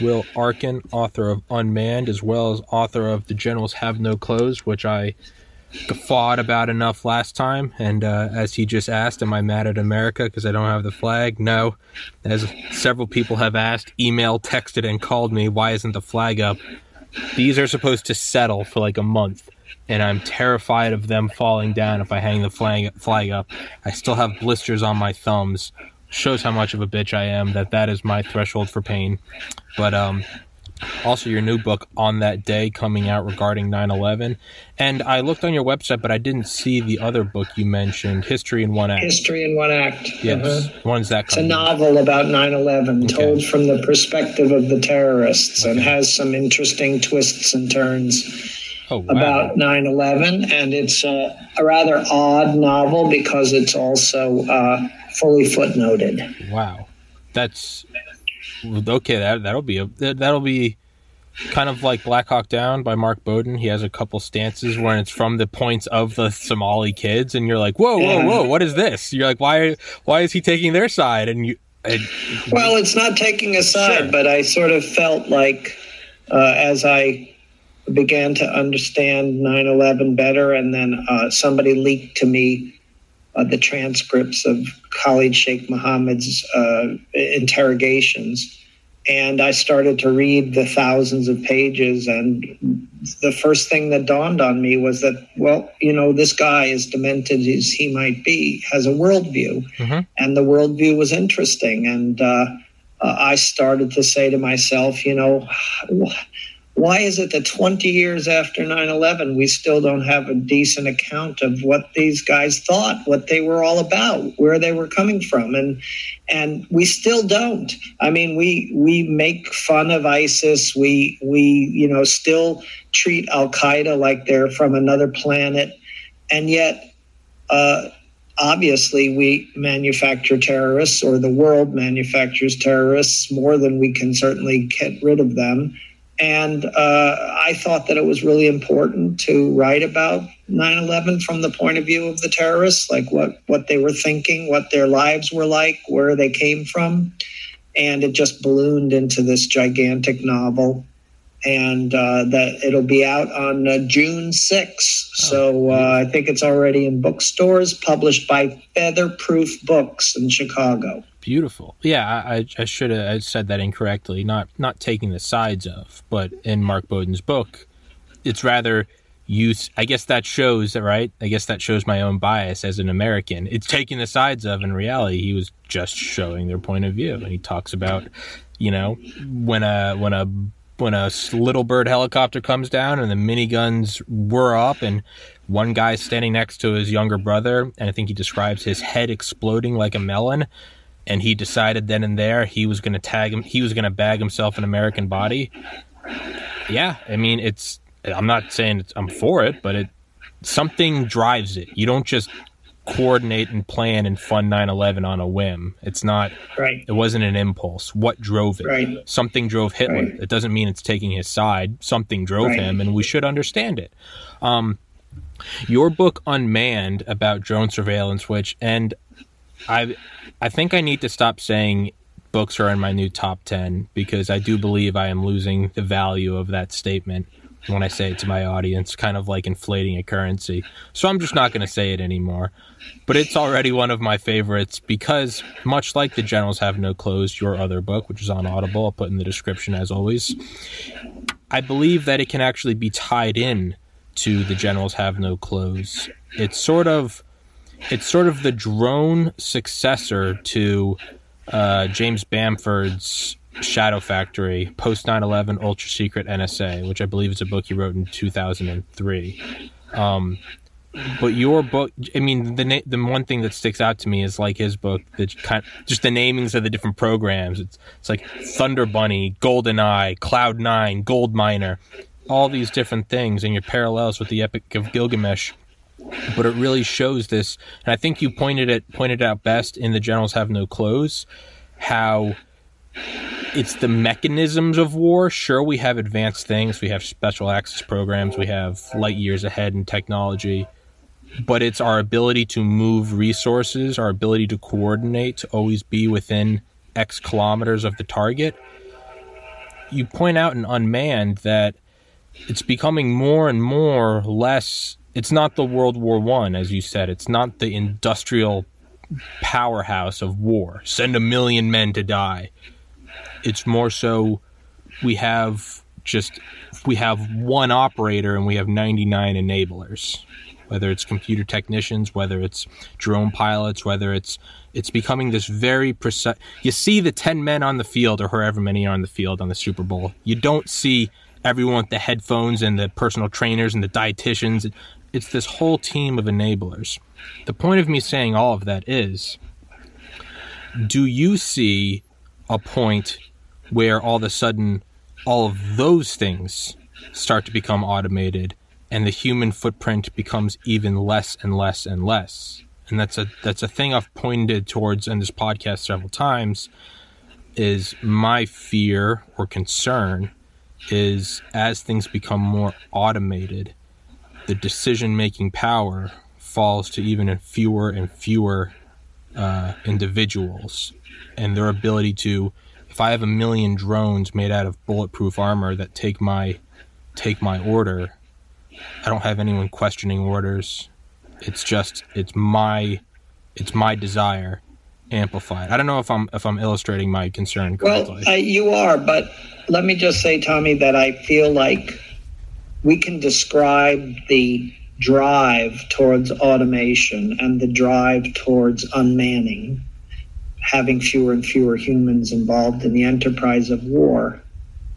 Will Arkin, author of Unmanned, as well as author of The Generals Have No Clothes, which I guffawed about enough last time. And uh, as he just asked, am I mad at America because I don't have the flag? No. As several people have asked, emailed, texted, and called me, why isn't the flag up? These are supposed to settle for like a month. And I'm terrified of them falling down if I hang the flag flag up. I still have blisters on my thumbs. Shows how much of a bitch I am. That that is my threshold for pain. But um, also your new book on that day coming out regarding 9-11 and i looked on your website but i didn't see the other book you mentioned history in one act history in one act yes uh-huh. when's that it's a novel about 9-11 okay. told from the perspective of the terrorists okay. and has some interesting twists and turns oh, wow. about 9-11 and it's a, a, rather odd novel because it's also uh, fully footnoted wow that's okay, that that'll be a that'll be kind of like Black Hawk Down by Mark Bowden. He has a couple stances where it's from the points of the Somali kids, and you're like, whoa, whoa, whoa, what is this? You're like, why why is he taking their side? And you, and, well, it's not taking a side, sure. but I sort of felt like uh, as I began to understand 9/11 better, and then uh, somebody leaked to me uh, the transcripts of Khalid Sheikh Mohammed's uh, interrogations. And I started to read the thousands of pages. And the first thing that dawned on me was that, well, you know, this guy, as demented as he might be, has a worldview. Mm-hmm. And the worldview was interesting. And uh, uh I started to say to myself, you know, why is it that 20 years after 9-11 we still don't have a decent account of what these guys thought what they were all about where they were coming from? And and we still don't. I mean we we make fun of isis. We we you know still treat al-qaeda like they're from another planet. And yet uh, obviously we manufacture terrorists or the world manufactures terrorists more than we can certainly get rid of them and uh, I thought that it was really important to write about 9 11 from the point of view of the terrorists, like what, what they were thinking, what their lives were like, where they came from. And it just ballooned into this gigantic novel. And uh, that it'll be out on uh, June 6th. So uh, I think it's already in bookstores, published by Featherproof Books in Chicago. Beautiful. Yeah, I, I should have said that incorrectly. Not not taking the sides of, but in Mark Bowden's book, it's rather use. I guess that shows right. I guess that shows my own bias as an American. It's taking the sides of. In reality, he was just showing their point of view, and he talks about, you know, when a when a when a little bird helicopter comes down and the miniguns whir up and one guy's standing next to his younger brother and i think he describes his head exploding like a melon and he decided then and there he was going to tag him he was going to bag himself an american body. Yeah i mean it's i'm not saying i'm for it but it something drives it. You don't just coordinate and plan and fund 9-11 on a whim. It's not right. it wasn't an impulse. What drove it? Right. something drove hitler. Right. it doesn't mean it's taking his side. Something drove right. him and we should understand it. Um, your book unmanned about drone surveillance which and i I think I need to stop saying books are in my new top 10 because I do believe I am losing the value of that statement when I say it to my audience, kind of like inflating a currency. So I'm just not going to say it anymore. But it's already one of my favorites because, much like The Generals Have No Clothes, your other book, which is on Audible, I'll put in the description as always, I believe that it can actually be tied in to The Generals Have No Clothes. It's sort of it's sort of the drone successor to uh, James Bamford's Shadow Factory, post 9 11 Ultra Secret NSA, which I believe is a book he wrote in 2003. Um, but your book, I mean, the na- the one thing that sticks out to me is like his book, that kind just the namings of the different programs. It's it's like Thunder Bunny, Golden Eye, Cloud Nine, Gold Miner, all these different things, and your parallels with the Epic of Gilgamesh but it really shows this and i think you pointed it pointed out best in the generals have no clothes how it's the mechanisms of war. Sure we have advanced things. We have special access programs. We have light years ahead in technology. But it's our ability to move resources our ability to coordinate to always be within x kilometers of the target. You point out in Unmanned that it's becoming more and more less. It's not the World War One, as you said. It's not the industrial powerhouse of war. Send a million men to die. It's more so we have just we have one operator and we have 99 enablers whether it's computer technicians whether it's drone pilots whether it's it's becoming this very precise you see the 10 men on the field or however many are on the field on the super bowl you don't see everyone with the headphones and the personal trainers and the dietitians it's this whole team of enablers. The point of me saying all of that is do you see a point where all of a sudden all of those things start to become automated and the human footprint becomes even less and less and less? And that's a that's a thing I've pointed towards in this podcast several times is my fear or concern is as things become more automated the decision making power falls to even fewer and fewer uh, individuals and their ability to if I have a million drones made out of bulletproof armor that take my take my order, I don't have anyone questioning orders. It's just it's my it's my desire amplified. I don't know if I'm if I'm illustrating my concern correctly. Well, you are, but let me just say, Tommy, that I feel like we can describe the drive towards automation and the drive towards unmanning having fewer and fewer humans involved in the enterprise of war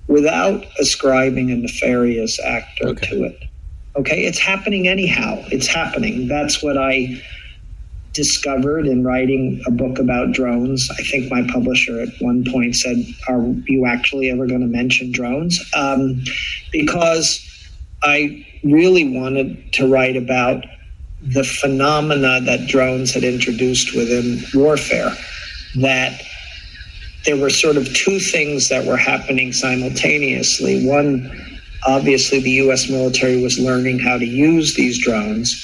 without ascribing a nefarious actor okay. to it. Okay, it's happening anyhow. It's happening. That's what I discovered in writing a book about drones. I think my publisher at one point said, Are you actually ever going to mention drones? Um, because I really wanted to write about the phenomena that drones had introduced within warfare that there were sort of two things that were happening simultaneously. One, obviously, the U.S. military was learning how to use these drones,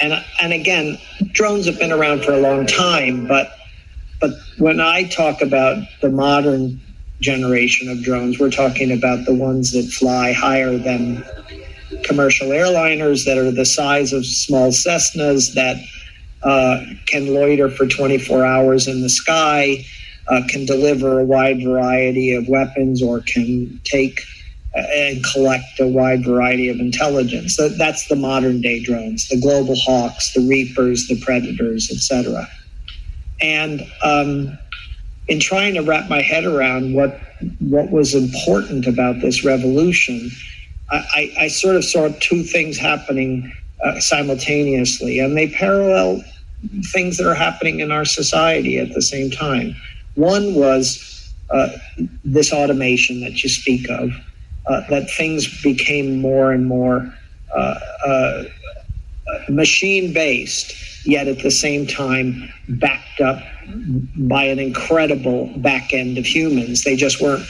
and and again, drones have been around for a long time, but but when I talk about the modern generation of drones, we're talking about the ones that fly higher than commercial airliners, that are the size of small Cessnas, that uh, can loiter for 24 hours in the sky, uh, can deliver a wide variety of weapons, or can take uh, and collect a wide variety of intelligence. So that's the modern day drones, the global hawks, the reapers, the predators, etc. And um, in trying to wrap my head around what what was important about this revolution, I, I, sort of saw two things happening uh, simultaneously, and they parallel things that are happening in our society at the same time. One was uh, this automation that you speak of, uh, that things became more and more uh, uh machine based, yet at the same time backed up by an incredible back end of humans. They just weren't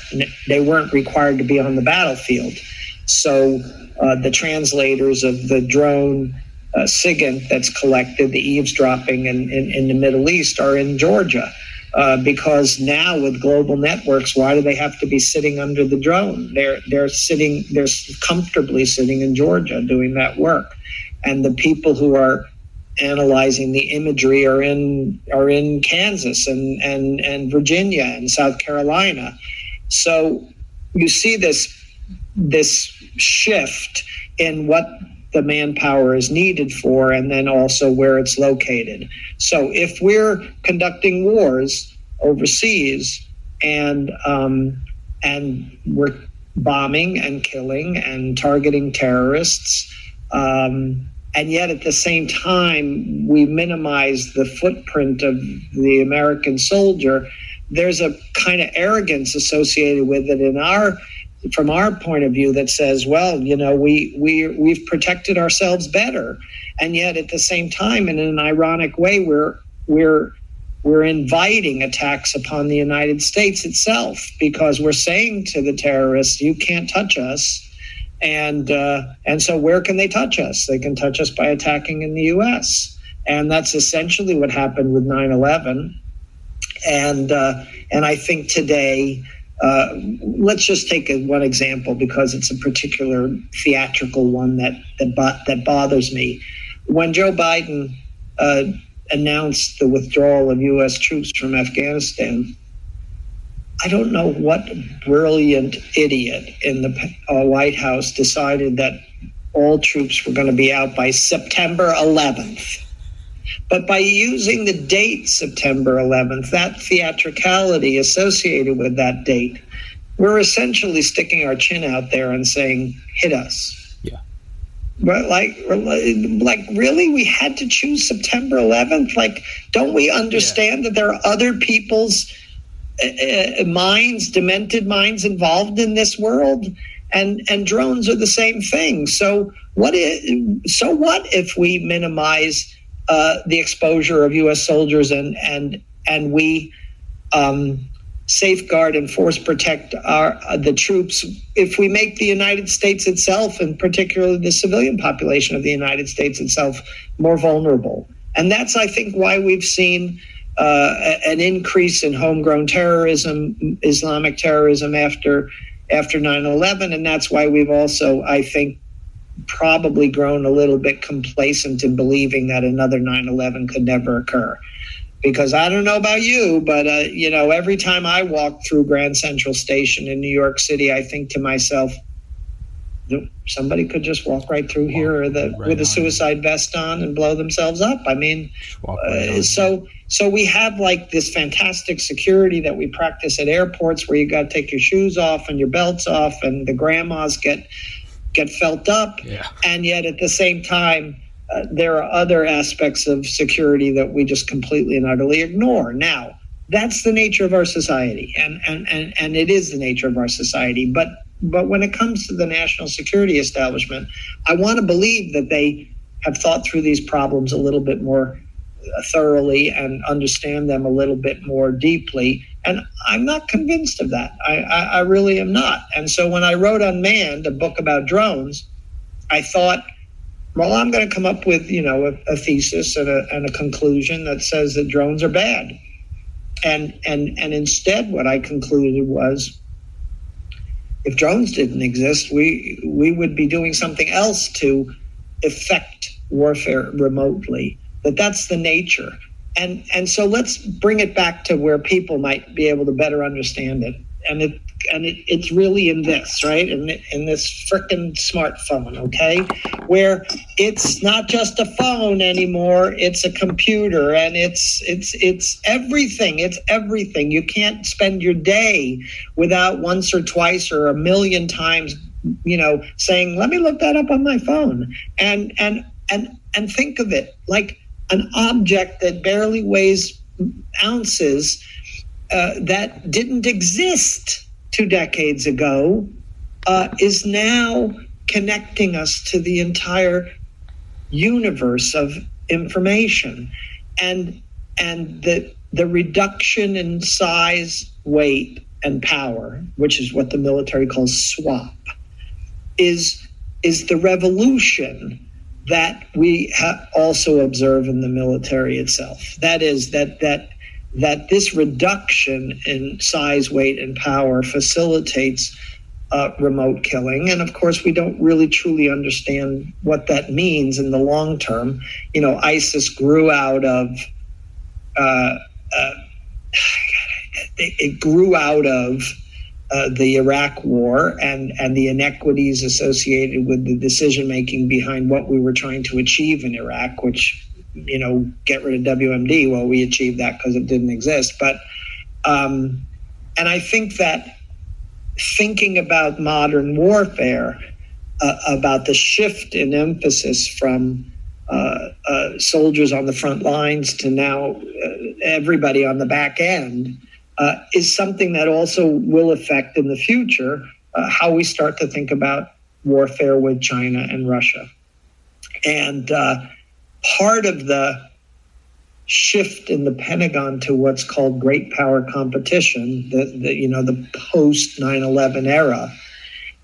they weren't required to be on the battlefield. So uh, the translators of the drone uh, SIGINT that's collected, the eavesdropping in, in, in the Middle East, are in Georgia. Uh, because now with global networks, why do they have to be sitting under the drone? They're they're sitting they're comfortably sitting in Georgia doing that work, and the people who are analyzing the imagery are in are in Kansas and and and Virginia and South Carolina. So you see this this shift in what the manpower is needed for and then also where it's located. So if we're conducting wars overseas and um, and we're bombing and killing and targeting terrorists, um, and yet at the same time we minimize the footprint of the American soldier. There's a kind of arrogance associated with it in our from our point of view that says, well, you know, we we we've protected ourselves better, and yet at the same time, in an ironic way, we're we're we're inviting attacks upon the United States itself because we're saying to the terrorists, you can't touch us. And uh, and so where can they touch us? They can touch us by attacking in the U.S. And that's essentially what happened with 9/11. And uh, and I think today Uh, let's just take a, one example because it's a particular theatrical one that that, bo- that bothers me. When Joe Biden uh, announced the withdrawal of U.S. troops from Afghanistan, I don't know what brilliant idiot in the uh, White House decided that all troops were going to be out by September 11th. But by using the date September 11th, that theatricality associated with that date, we're essentially sticking our chin out there and saying, hit us. Yeah. But like, like really, we had to choose September 11th. Like, don't we understand yeah. that there are other people's uh, uh, minds, demented minds, involved in this world? and and drones are the same thing. So what is, so what if we minimize uh, the exposure of U.S. soldiers and and and we um, safeguard and force protect our uh, the troops if we make the United States itself and particularly the civilian population of the United States itself more vulnerable. And that's I think why we've seen uh, an increase in homegrown terrorism, Islamic terrorism after after 9/11 and that's why we've also I think probably grown a little bit complacent in believing that another 9/11 could never occur. Because I don't know about you, but uh, you know, every time I walk through Grand Central Station in New York City, I think to myself, somebody could just walk right through here or the, right with a suicide vest on and blow themselves up. I mean, right uh, so so we have like this fantastic security that we practice at airports where you got to take your shoes off and your belts off, and the grandmas get get felt up. Yeah. And yet at the same time, uh, there are other aspects of security that we just completely and utterly ignore. Now, that's the nature of our society, and, and, and, and it is the nature of our society. But but when it comes to the national security establishment, I want to believe that they have thought through these problems a little bit more thoroughly and understand them a little bit more deeply and I'm not convinced of that. I, I, I really am not. And so when I wrote Unmanned, a book about drones, I thought, well, I'm going to come up with, you know, a, a thesis and a, and a conclusion that says that drones are bad. And, and, and instead, what I concluded was if drones didn't exist, we, we would be doing something else to effect warfare remotely. But that's the nature and and so let's bring it back to where people might be able to better understand it. And it and it, it's really in this right? In, in this freaking smartphone okay? Where it's not just a phone anymore it's a computer and it's it's it's everything it's everything. You can't spend your day without once or twice or a million times you know saying let me look that up on my phone. And and and and think of it like an object that barely weighs ounces uh, that didn't exist two decades ago uh, is now connecting us to the entire universe of information. And and the the reduction in size weight and power which is what the military calls swap is is the revolution that we ha- also observe in the military itself. That is that that that this reduction in size, weight, and power facilitates uh, remote killing. And of course, we don't really truly understand what that means in the long term. You know, ISIS grew out of. Uh, uh, it grew out of uh, the Iraq War and and the inequities associated with the decision making behind what we were trying to achieve in Iraq, which you know get rid of WMD. Well, we achieved that because it didn't exist, but um, and I think that thinking about modern warfare, uh, about the shift in emphasis from uh, uh, soldiers on the front lines to now uh, everybody on the back end uh, is something that also will affect in the future uh, how we start to think about warfare with China and Russia. And uh, part of the shift in the Pentagon to what's called great power competition, the, the you know the post 9/11 era,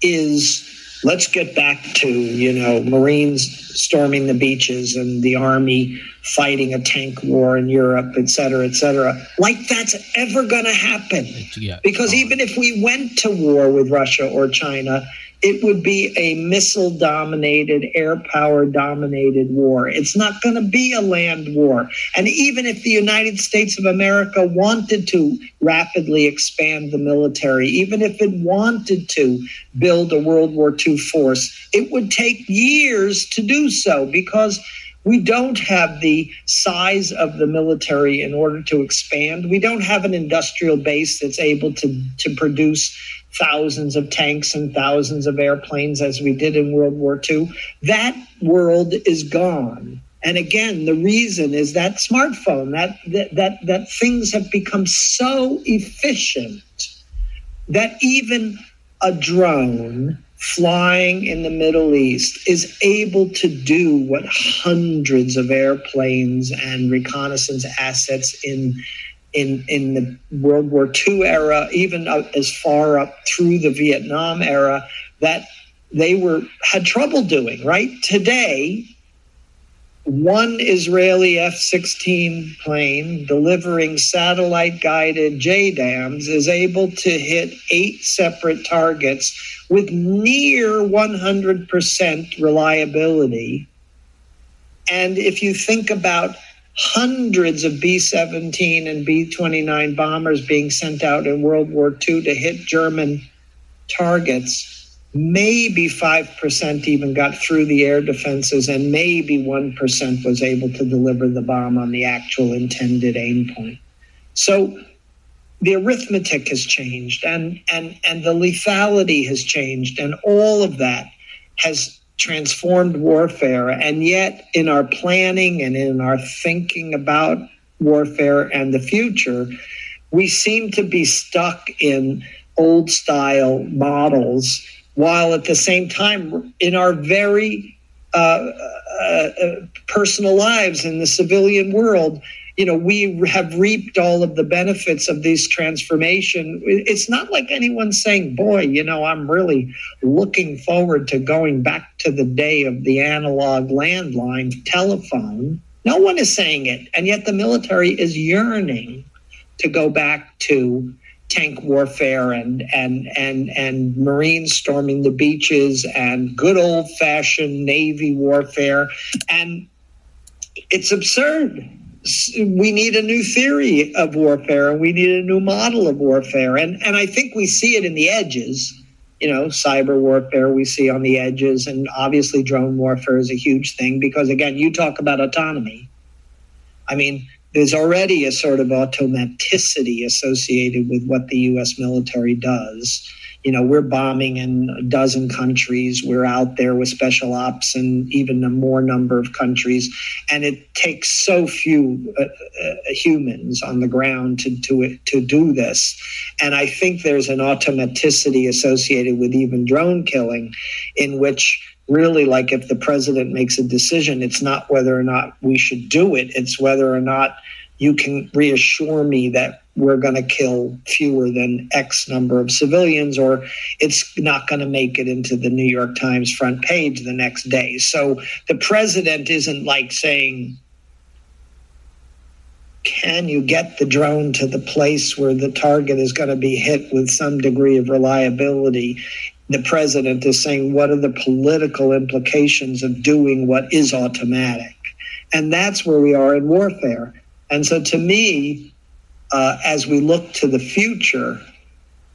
is let's get back to you know marines storming the beaches and the army fighting a tank war in europe et cetera et cetera like that's ever going to happen yeah. because even if we went to war with russia or china it would be a missile dominated, air power dominated war. It's not going to be a land war. And even if the United States of America wanted to rapidly expand the military, even if it wanted to build a World War II force, it would take years to do so because we don't have the size of the military in order to expand. We don't have an industrial base that's able to, to produce thousands of tanks and thousands of airplanes as we did in World War II. That world is gone. And again, the reason is that smartphone, that, that, that, that things have become so efficient that even a drone flying in the Middle East is able to do what hundreds of airplanes and reconnaissance assets in in in the World War II era, even as far up through the Vietnam era, that they were had trouble doing. Right today, one Israeli F-16 plane delivering satellite-guided JDAMs is able to hit eight separate targets with near 100% reliability. And if you think about hundreds of B 17 and B 29 bombers being sent out in World War II to hit German targets. Maybe 5% even got through the air defenses, and maybe 1% was able to deliver the bomb on the actual intended aim point. So the arithmetic has changed and, and, and the lethality has changed, and all of that has transformed warfare. And yet, in our planning and in our thinking about warfare and the future, we seem to be stuck in old style models, while at the same time, in our very uh, uh, uh personal lives in the civilian world, you know, we have reaped all of the benefits of this transformation. It's not like anyone's saying, boy, you know, I'm really looking forward to going back to the day of the analog landline telephone. No one is saying it. And yet the military is yearning to go back to tank warfare and and and and marines storming the beaches and good old fashioned navy warfare and it's absurd we need a new theory of warfare and we need a new model of warfare. And, and I think we see it in the edges. You know, cyber warfare we see on the edges, and obviously drone warfare is a huge thing because, again, you talk about autonomy. I mean, there's already a sort of automaticity associated with what the U.S. military does you know, we're bombing in a dozen countries. We're out there with special ops in even a more number of countries. And it takes so few uh, uh, humans on the ground to, to, to do this. And I think there's an automaticity associated with even drone killing in which really like if the president makes a decision, it's not whether or not we should do it, it's whether or not you can reassure me that we're going to kill fewer than X number of civilians, or it's not going to make it into the New York Times front page the next day. So the president isn't like saying, can you get the drone to the place where the target is going to be hit with some degree of reliability? The president is saying, what are the political implications of doing what is automatic? And that's where we are in warfare. And so to me, uh, as we look to the future,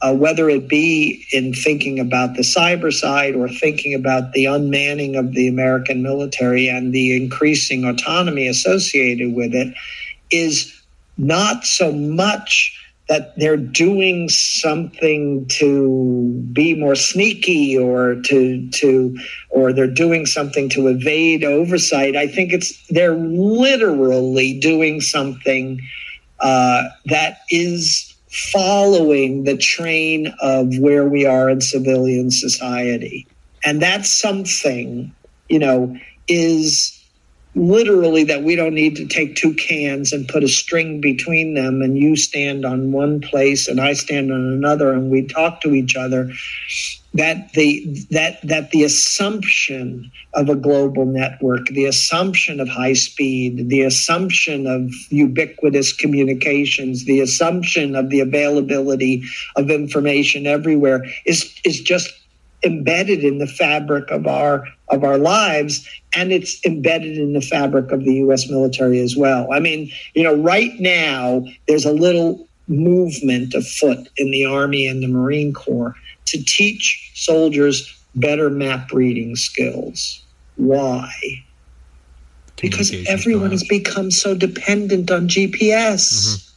uh, whether it be in thinking about the cyber side or thinking about the unmanning of the American military and the increasing autonomy associated with it, is not so much that they're doing something to be more sneaky or to to or they're doing something to evade oversight. I think it's they're literally doing something uh, that is following the train of where we are in civilian society. And that's something, you know, is literally that we don't need to take two cans and put a string between them and you stand on one place and I stand on another and we talk to each other. that the that that the assumption of a global network the assumption of high speed the assumption of ubiquitous communications the assumption of the availability of information everywhere is is just embedded in the fabric of our of our lives and it's embedded in the fabric of the US military as well i mean you know right now there's a little movement afoot in the army and the marine corps to teach soldiers better map reading skills. Why? Because everyone has become so dependent on GPS. Mm-hmm.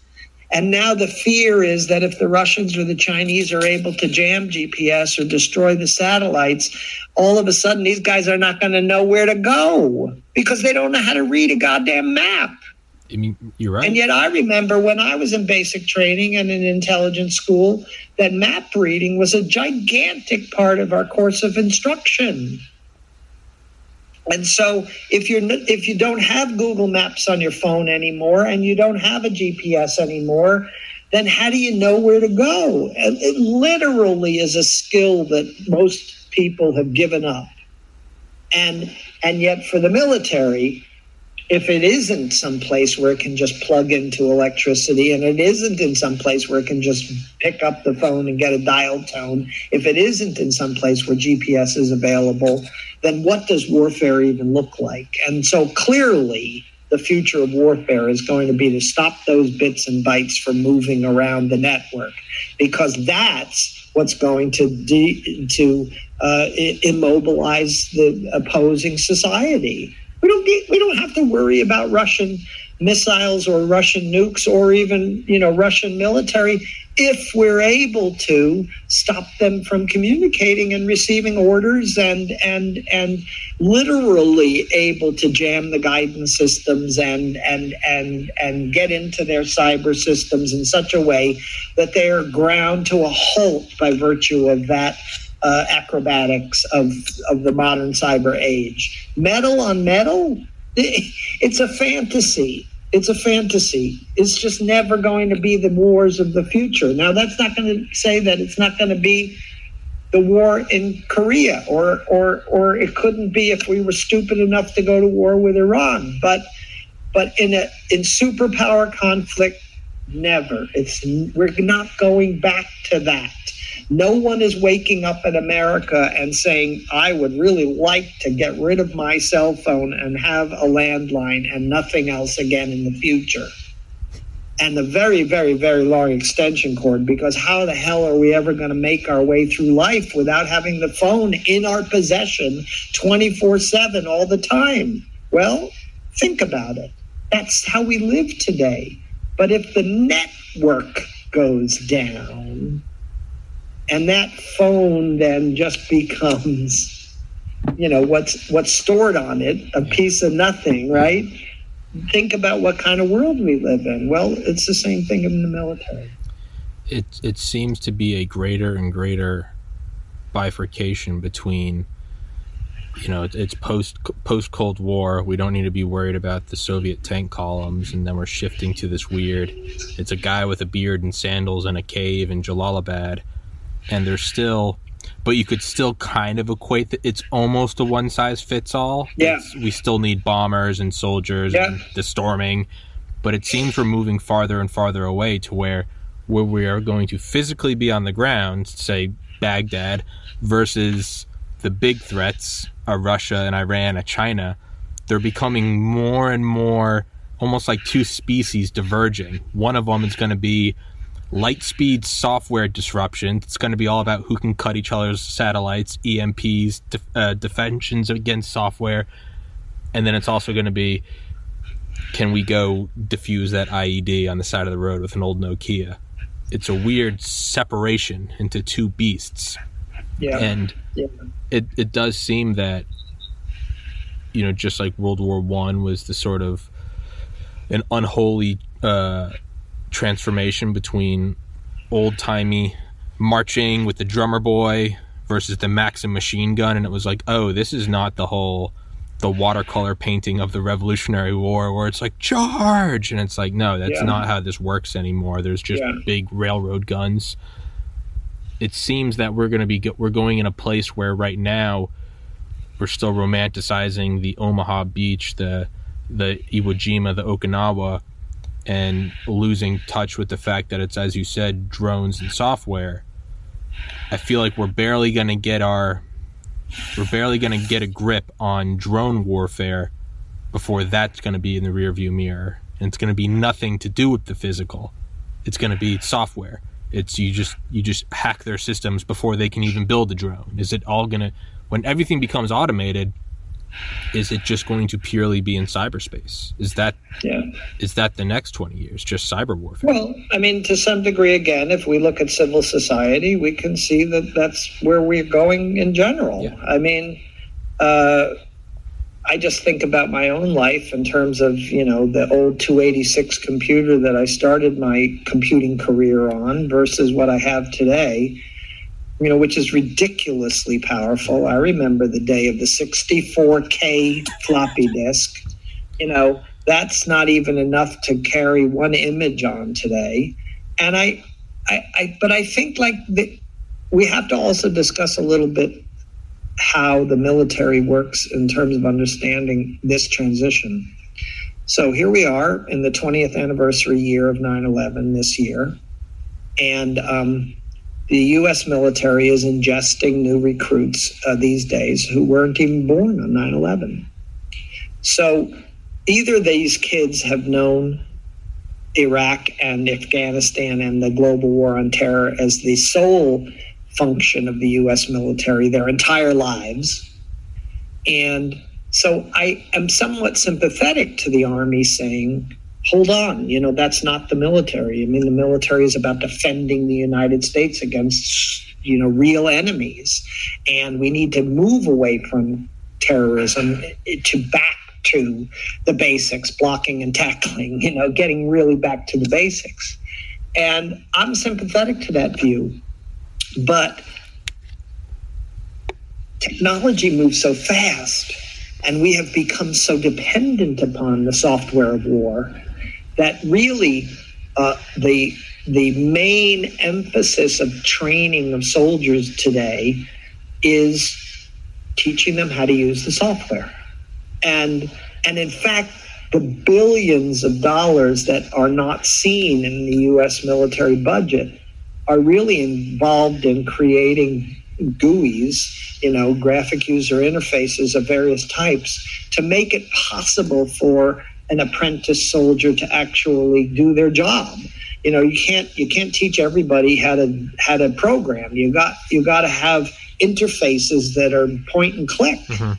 And now the fear is that if the Russians or the Chinese are able to jam GPS or destroy the satellites, all of a sudden these guys are not going to know where to go because they don't know how to read a goddamn map. I mean, you're right. And yet, I remember when I was in basic training and in intelligence school that map reading was a gigantic part of our course of instruction. And so, if you're if you don't have Google Maps on your phone anymore, and you don't have a GPS anymore, then how do you know where to go? And it literally is a skill that most people have given up. And and yet, for the military, if it isn't some place where it can just plug into electricity and it isn't in some place where it can just pick up the phone and get a dial tone, if it isn't in some place where GPS is available, then what does warfare even look like? And so clearly, the future of warfare is going to be to stop those bits and bytes from moving around the network because that's what's going to de- to uh, immobilize the opposing society. We don't we don't have to worry about Russian missiles or Russian nukes or even you know Russian military if we're able to stop them from communicating and receiving orders and and and literally able to jam the guidance systems and and and and get into their cyber systems in such a way that they are ground to a halt by virtue of that uh, acrobatics of, of the modern cyber age. Metal on metal, it's a fantasy. It's a fantasy. It's just never going to be the wars of the future. Now, that's not going to say that it's not going to be the war in Korea, or or or it couldn't be if we were stupid enough to go to war with Iran. But but in a in superpower conflict, never. It's we're not going back to that. No one is waking up in America and saying, I would really like to get rid of my cell phone and have a landline and nothing else again in the future. And the very, very, very long extension cord, because how the hell are we ever going to make our way through life without having the phone in our possession 24 7 all the time? Well, think about it. That's how we live today. But if the network goes down, and that phone then just becomes you know what's what's stored on it a piece of nothing right think about what kind of world we live in well it's the same thing in the military it it seems to be a greater and greater bifurcation between you know it's post post Cold War. We don't need to be worried about the Soviet tank columns, and then we're shifting to this weird. It's a guy with a beard and sandals in a cave in Jalalabad, and there's still but you could still kind of equate that it's almost a one size fits all. Yeah. It's, we still need bombers and soldiers yeah. and the storming, but it seems we're moving farther and farther away to where where we are going to physically be on the ground, say Baghdad, versus the big threats are Russia and Iran and China. They're becoming more and more almost like two species diverging. One of them is going to be light speed software disruption. It's going to be all about who can cut each other's satellites, EMPs, def- uh, defensions against software, and then it's also going to be can we go diffuse that IED on the side of the road with an old Nokia? It's a weird separation into two beasts. Yeah. And yeah. it it does seem that you know just like World War 1 was the sort of an unholy uh, transformation between old timey marching with the drummer boy versus the Maxim machine gun, and it was like, oh, this is not the whole the watercolor painting of the Revolutionary War where it's like charge, and it's like, no, that's yeah. not how this works anymore. There's just yeah. big railroad guns. it seems that we're going to be we're going in a place where right now we're still romanticizing the Omaha beach, the the Iwo Jima, the Okinawa, and losing touch with the fact that it's as you said drones and software. I feel like we're barely going to get our we're barely going to get a grip on drone warfare before that's going to be in the rearview mirror. And it's going to be nothing to do with the physical. It's going to be software. It's you just you just hack their systems before they can even build a drone. Is it all going to when everything becomes automated is it just going to purely be in cyberspace? Is that yeah. is that the next 20 years just cyber warfare? Well i mean to some degree again if we look at civil society we can see that that's where we're going in general. Yeah. i mean uh, I just think about my own life in terms of, you know, the old 286 computer that I started my computing career on versus what I have today, you know, which is ridiculously powerful. I remember the day of the 64K floppy disk. You know, that's not even enough to carry one image on today. And I, I, I but I think like the, we have to also discuss a little bit how the military works in terms of understanding this transition. So here we are in the 20th anniversary year of 9 11 this year. And um, the U.S. military is ingesting new recruits uh, these days who weren't even born on 9 11. So either these kids have known Iraq and Afghanistan and the global war on terror as the sole function of the US military their entire lives. And so I am somewhat sympathetic to the Army saying, hold on, you know, that's not the military. I mean, the military is about defending the United States against, you know, real enemies. And we need to move away from terrorism to back to the basics, blocking and tackling, you know, getting really back to the basics. And I'm sympathetic to that view. But technology moves so fast, and we have become so dependent upon the software of war that really uh, the the main emphasis of training of soldiers today is teaching them how to use the software. And and in fact the billions of dollars that are not seen in the US military budget are really involved in creating GUIs, you know, graphic user interfaces of various types, to make it possible for an apprentice soldier to actually do their job. You know, you can't you can't teach everybody how to how to program. You got you got to have interfaces that are point and click. Mm-hmm.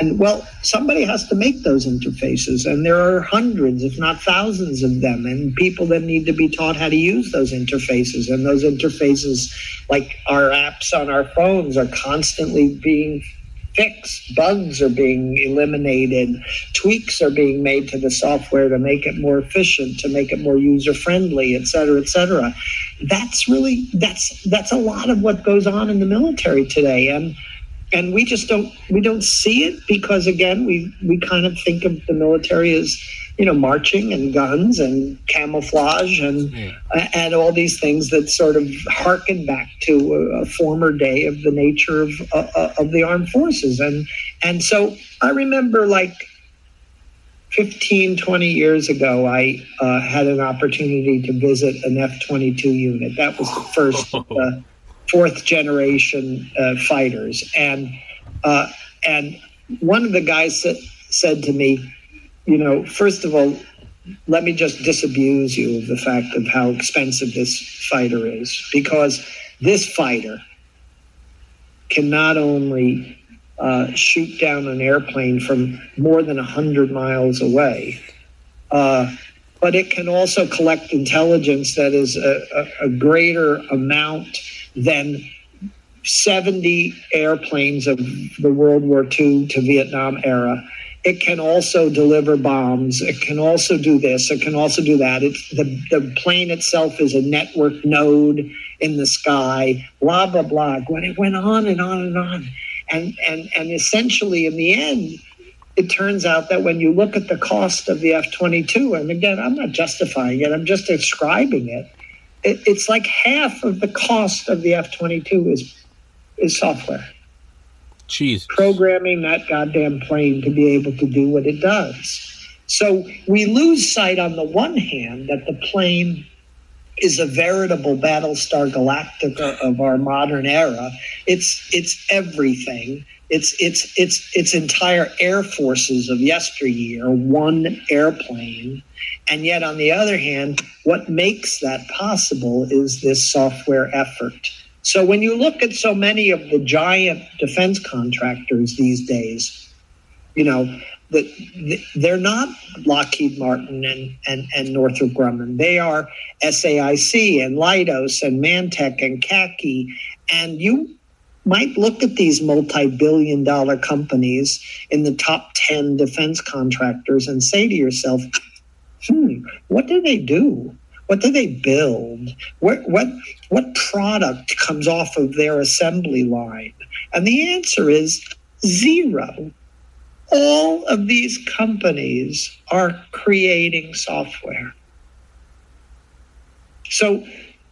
And well, somebody has to make those interfaces, and there are hundreds, if not thousands of them, and people that need to be taught how to use those interfaces. And those interfaces, like our apps on our phones, are constantly being fixed. Bugs are being eliminated. Tweaks are being made to the software to make it more efficient, to make it more user friendly, et cetera, et cetera. That's really that's that's a lot of what goes on in the military today, and and we just don't we don't see it because again we we kind of think of the military as you know marching and guns and camouflage and yeah. and all these things that sort of harken back to a, a former day of the nature of uh, uh of the armed forces and and so I remember like 15 20 years ago I uh, had an opportunity to visit an F22 unit that was the first uh, fourth generation uh, fighters. And uh, and one of the guys said, said to me, you know, first of all, let me just disabuse you of the fact of how expensive this fighter is, because this fighter can not only uh, shoot down an airplane from more than 100 miles away, uh, but it can also collect intelligence that is a, a, a greater amount than 70 airplanes of the World War II to Vietnam era. It can also deliver bombs. It can also do this. It can also do that. It's the, the plane itself is a network node in the sky, blah, blah, blah. When it went on and on and on. And, and, and essentially, in the end, it turns out that when you look at the cost of the F 22, and again, I'm not justifying it, I'm just describing it it, it's like half of the cost of the F twenty two is is software. Jeez. Programming that goddamn plane to be able to do what it does. So we lose sight on the one hand that the plane is a veritable Battlestar Galactica of our modern era. It's it's everything. It's it's it's it's entire air forces of yesteryear, one airplane. And yet on the other hand, what makes that possible is this software effort. So when you look at so many of the giant defense contractors these days, you know, the, they're not Lockheed Martin and, and, and Northrop Grumman. They are SAIC and Leidos and Mantech and CACI. And you might look at these multi billion dollar companies in the top 10 defense contractors and say to yourself, hmm, what do they do? What do they build? What, what, what product comes off of their assembly line? And the answer is zero all of these companies are creating software. So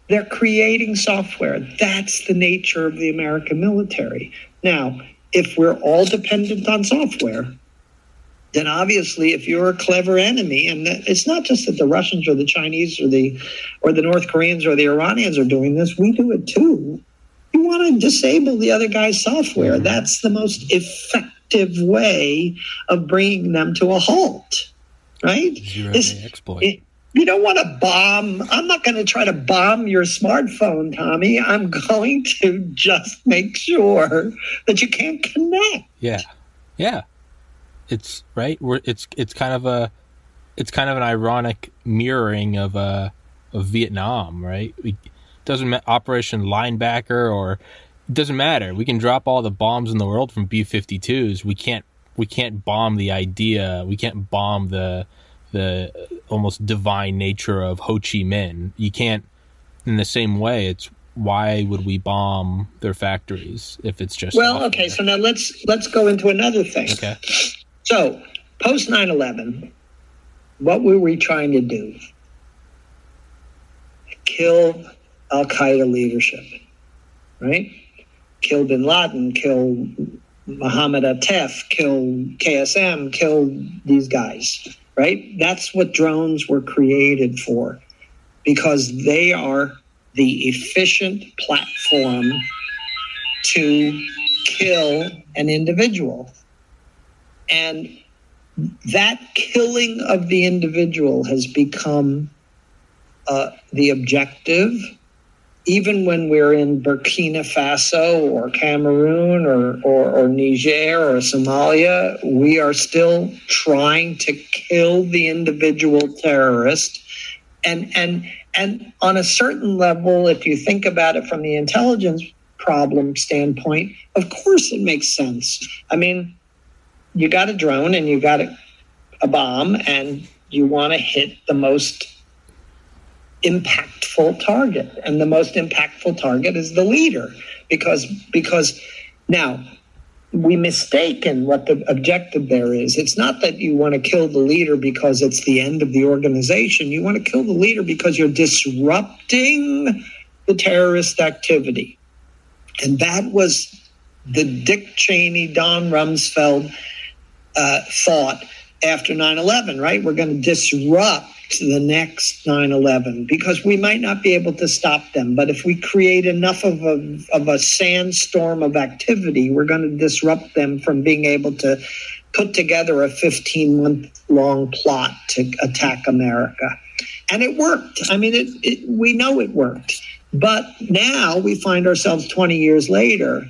they're creating software. That's the nature of the American military. Now, if we're all dependent on software, then obviously if you're a clever enemy and it's not just that the russians or the chinese or the or the north koreans or the iranians are doing this we do it too you want to disable the other guy's software that's the most effective way of bringing them to a halt, right? Zero exploit. It, you don't want to bomb. I'm not going to try to bomb your smartphone, Tommy. I'm going to just make sure that you can't connect. Yeah, yeah. It's right. We're, it's it's kind of a it's kind of an ironic mirroring of uh of Vietnam, right? We, doesn't matter Operation Linebacker or it doesn't matter. We can drop all the bombs in the world from B 52s. We can't we can't bomb the idea. We can't bomb the the almost divine nature of Ho Chi Minh. You can't in the same way. It's why would we bomb their factories if it's just well okay so now let's let's go into another thing okay so post 9-11 what were we trying to do kill al-qaeda leadership right kill bin Laden, kill Mohammed Atef, kill KSM, kill these guys, right? That's what drones were created for because they are the efficient platform to kill an individual. And that killing of the individual has become uh, the objective even when we're in Burkina Faso or Cameroon or, or, or, Niger or Somalia, we are still trying to kill the individual terrorist. And, and, and on a certain level, if you think about it from the intelligence problem standpoint, of course it makes sense. I mean, you got a drone and you got a, a bomb and you want to hit the most impactful target. And the most impactful target is the leader because because now we mistaken what the objective there is. It's not that you want to kill the leader because it's the end of the organization. You want to kill the leader because you're disrupting the terrorist activity. And that was the dick cheney don rumsfeld uh, thought after 9-11 right we're going to disrupt the next 9 11 because we might not be able to stop them. But if we create enough of a, of a sandstorm of activity, we're going to disrupt them from being able to put together a 15 month long plot to attack America. And it worked. I mean, it, it, we know it worked. But now we find ourselves 20 years later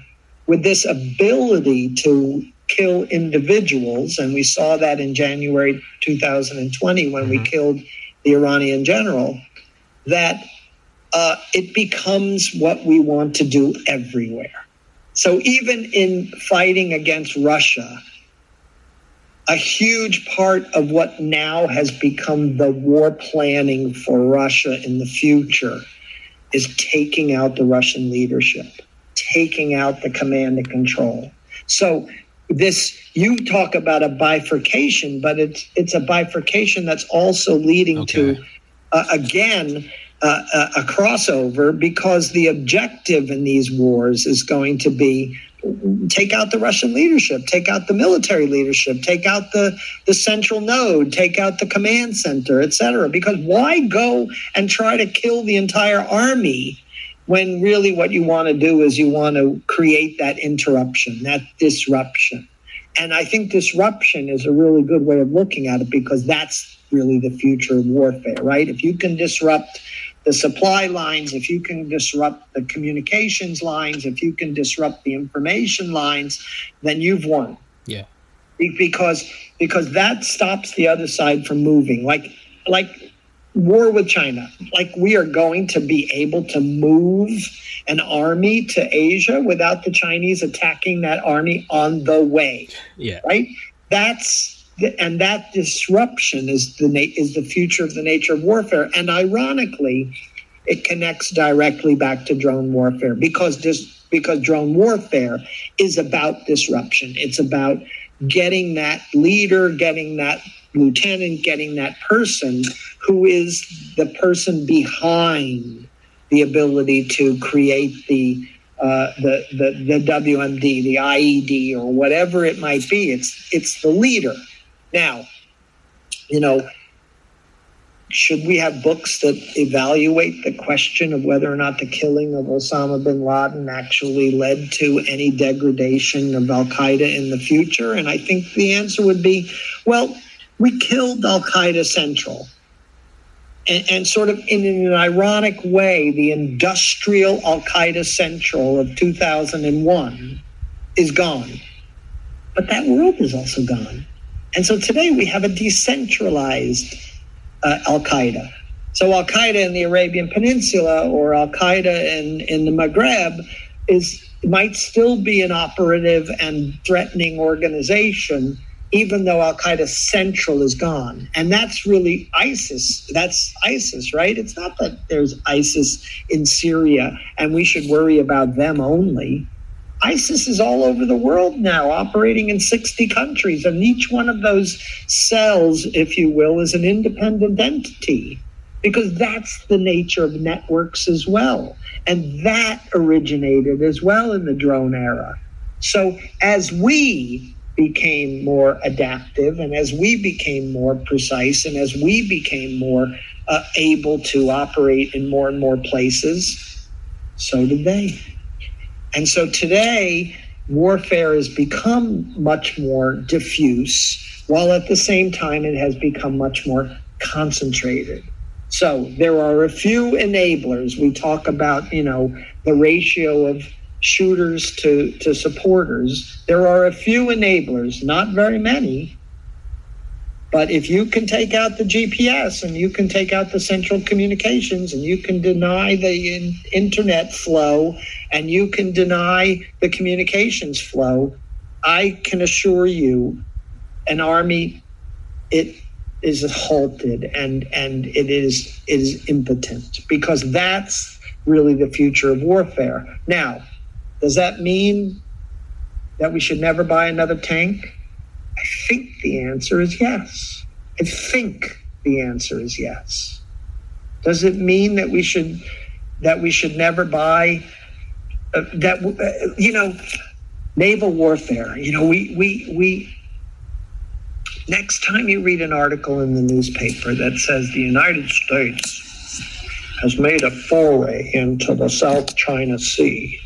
with this ability to kill individuals. And we saw that in January 2020 when mm-hmm. we killed the Iranian general, that uh, it becomes what we want to do everywhere. So even in fighting against Russia, a huge part of what now has become the war planning for Russia in the future is taking out the Russian leadership, taking out the command and control. So this you talk about a bifurcation, but it's it's a bifurcation that's also leading okay. to uh, again uh, a, a crossover because the objective in these wars is going to be take out the Russian leadership, take out the military leadership, take out the, the central node, take out the command center, et cetera. Because why go and try to kill the entire army when really what you want to do is you want to create that interruption, that disruption. And I think disruption is a really good way of looking at it because that's really the future of warfare, right? If you can disrupt the supply lines, if you can disrupt the communications lines, if you can disrupt the information lines, then you've won. Yeah. Because because that stops the other side from moving. Like like war with China. Like we are going to be able to move an army to Asia without the Chinese attacking that army on the way. Yeah. Right? That's and that disruption is the na- is the future of the nature of warfare. And ironically, it connects directly back to drone warfare because this because drone warfare is about disruption. It's about getting that leader, getting that lieutenant, getting that person who is the person behind the ability to create the uh, the, the the WMD, the IED, or whatever it might be. It's it's the leader. Now, you know, should we have books that evaluate the question of whether or not the killing of Osama bin Laden actually led to any degradation of Al Qaeda in the future? And I think the answer would be well, we killed Al Qaeda Central. And, and, sort of in an ironic way, the industrial Al Qaeda Central of 2001 is gone. But that world is also gone. And so today we have a decentralized uh, Al Qaeda. So Al Qaeda in the Arabian Peninsula or Al Qaeda in, in the Maghreb is might still be an operative and threatening organization, even though Al Qaeda Central is gone. And that's really ISIS. That's ISIS, right? It's not that there's ISIS in Syria and we should worry about them only. ISIS is all over the world now, operating in 60 countries, and each one of those cells, if you will, is an independent entity because that's the nature of networks as well. And that originated as well in the drone era. So as we became more adaptive and as we became more precise and as we became more uh, able to operate in more and more places, so did they. And so today, warfare has become much more diffuse, while at the same time, it has become much more concentrated. So there are a few enablers. We talk about, you know, the ratio of shooters to, to supporters. There are a few enablers, not very many, but if you can take out the GPS and you can take out the central communications and you can deny the in- internet flow and you can deny the communications flow, I can assure you an army it is halted and and it is it is impotent because that's really the future of warfare. Now, does that mean that we should never buy another tank? I think the answer is yes. I think the answer is yes. Does it mean that we should that we should never buy uh, that uh, you know naval warfare? You know, we we we next time you read an article in the newspaper that says the United States has made a foray into the South China Sea,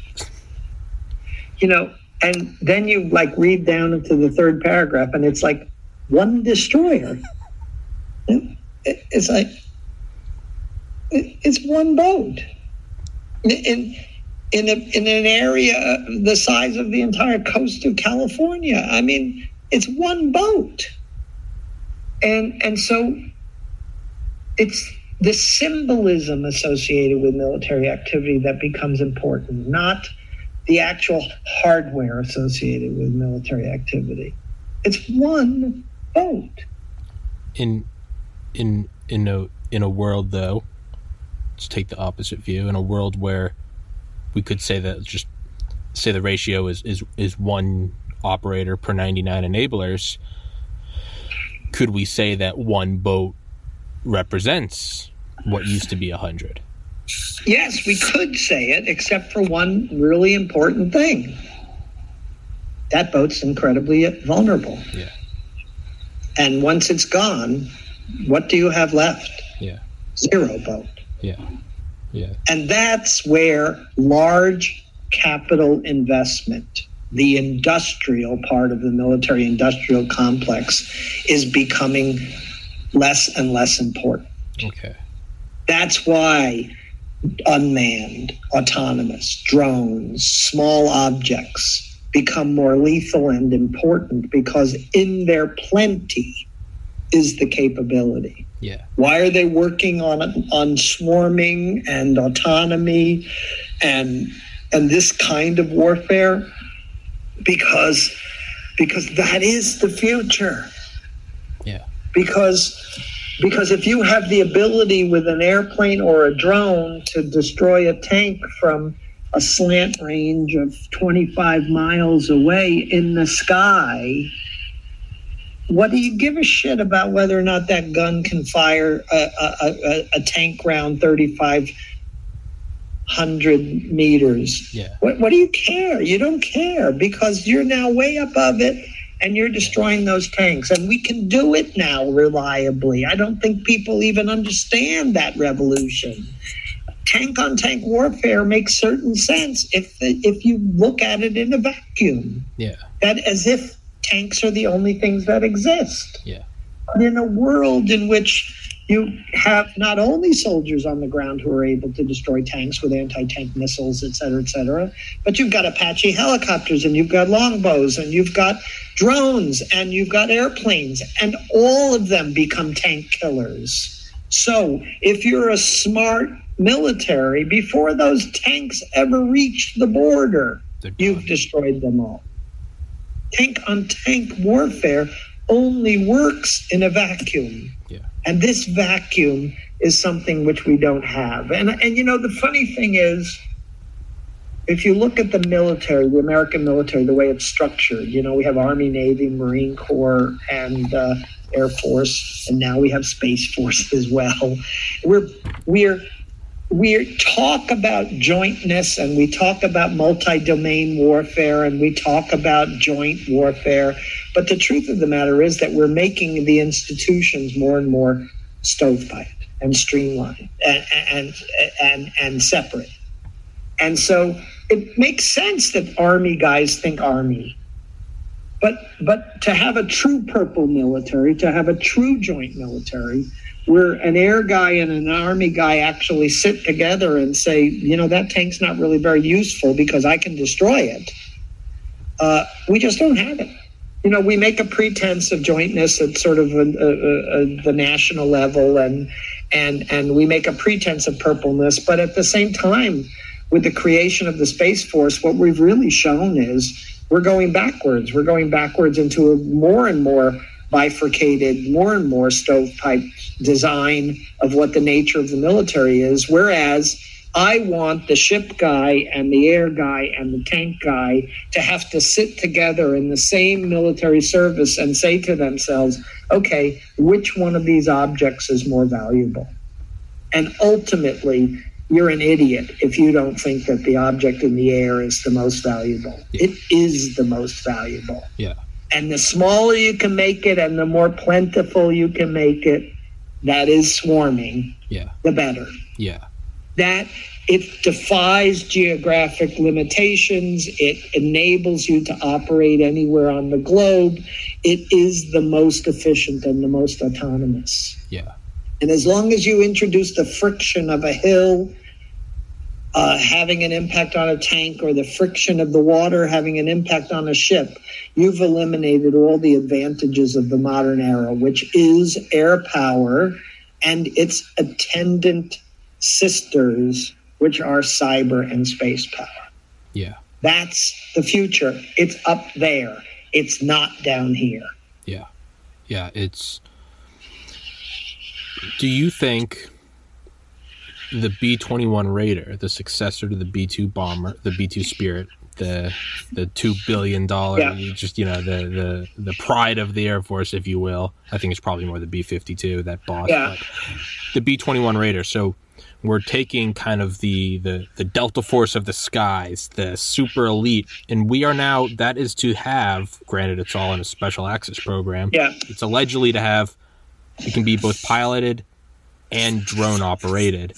you know, and then you like read down into the third paragraph and it's like one destroyer. It's like it's one boat. In in a, in an area the size of the entire coast of California. I mean, it's one boat, and and so it's the symbolism associated with military activity that becomes important, not the actual hardware associated with military activity. It's one boat. In in in a in a world though, let's take the opposite view. In a world where we could say that just say the ratio is is is one operator per 99 enablers could we say that one boat represents what used to be 100. Yes, we could say it, except for one really important thing. That boat's incredibly vulnerable. Yeah. And once it's gone, what do you have left? Yeah. Zero boat. Yeah. Yeah. And that's where large capital investment, the industrial part of the military industrial complex, is becoming less and less important. Okay. That's why unmanned, autonomous, drones, small objects become more lethal and important because in their plenty is the capability. Yeah. Why are they working on on swarming and autonomy and and this kind of warfare? Because because that is the future. Yeah. Because because if you have the ability with an airplane or a drone to destroy a tank from a slant range of 25 miles away in the sky, what do you give a shit about whether or not that gun can fire a, a, a, a tank round 3,500 meters? Yeah. What, what do you care? You don't care because you're now way above it and you're destroying those tanks. And we can do it now reliably. I don't think people even understand that revolution. Tank on tank warfare makes certain sense if if you look at it in a vacuum. Yeah. That as if tanks are the only things that exist. Yeah. But in a world in which you have not only soldiers on the ground who are able to destroy tanks with anti-tank missiles, et cetera, et cetera, but you've got Apache helicopters and you've got longbows and you've got drones and you've got airplanes, and all of them become tank killers. So if you're a smart military, before those tanks ever reach the border, you've destroyed them all. Tank on tank warfare only works in a vacuum. And this vacuum is something which we don't have. And and you know the funny thing is if you look at the military, the American military, the way it's structured, you know, we have Army, Navy, Marine Corps, and uh, Air Force, and now we have Space Force as well. We're we're we talk about jointness and we talk about multi-domain warfare and we talk about joint warfare but the truth of the matter is that we're making the institutions more and more stovepiped and streamlined and and and, and separate and so it makes sense that army guys think army but but to have a true purple military to have a true joint military where an air guy and an army guy actually sit together and say, you know, that tank's not really very useful because I can destroy it. Uh, we just don't have it. You know, we make a pretense of jointness at sort of a, a, a, the national level, and and and we make a pretense of purpleness, but at the same time, with the creation of the space force, what we've really shown is we're going backwards. We're going backwards into a more and more bifurcated, more and more stovepipe design of what the nature of the military is. Whereas I want the ship guy and the air guy and the tank guy to have to sit together in the same military service and say to themselves, okay, which one of these objects is more valuable? And ultimately, you're an idiot if you don't think that the object in the air is the most valuable. Yeah. It is the most valuable. Yeah. And the smaller you can make it and the more plentiful you can make it, that is swarming, Yeah. the better. Yeah. That it defies geographic limitations. It enables you to operate anywhere on the globe. It is the most efficient and the most autonomous. Yeah. And as long as you introduce the friction of a hill uh, having an impact on a tank or the friction of the water having an impact on a ship, you've eliminated all the advantages of the modern era, which is air power and its attendant sisters, which are cyber and space power. Yeah. That's the future. It's up there, it's not down here. Yeah. Yeah. It's. Do you think the B 21 Raider, the successor to the B 2 bomber, the B 2 Spirit, the the two billion dollar, yeah. just you know the the the pride of the Air Force, if you will. I think it's probably more the B fifty two that boss, yeah. the B twenty one Raider. So we're taking kind of the, the the delta force of the skies the super elite and we are now that is to have granted it's all in a special access program yeah. it's allegedly to have it can be both piloted and drone operated.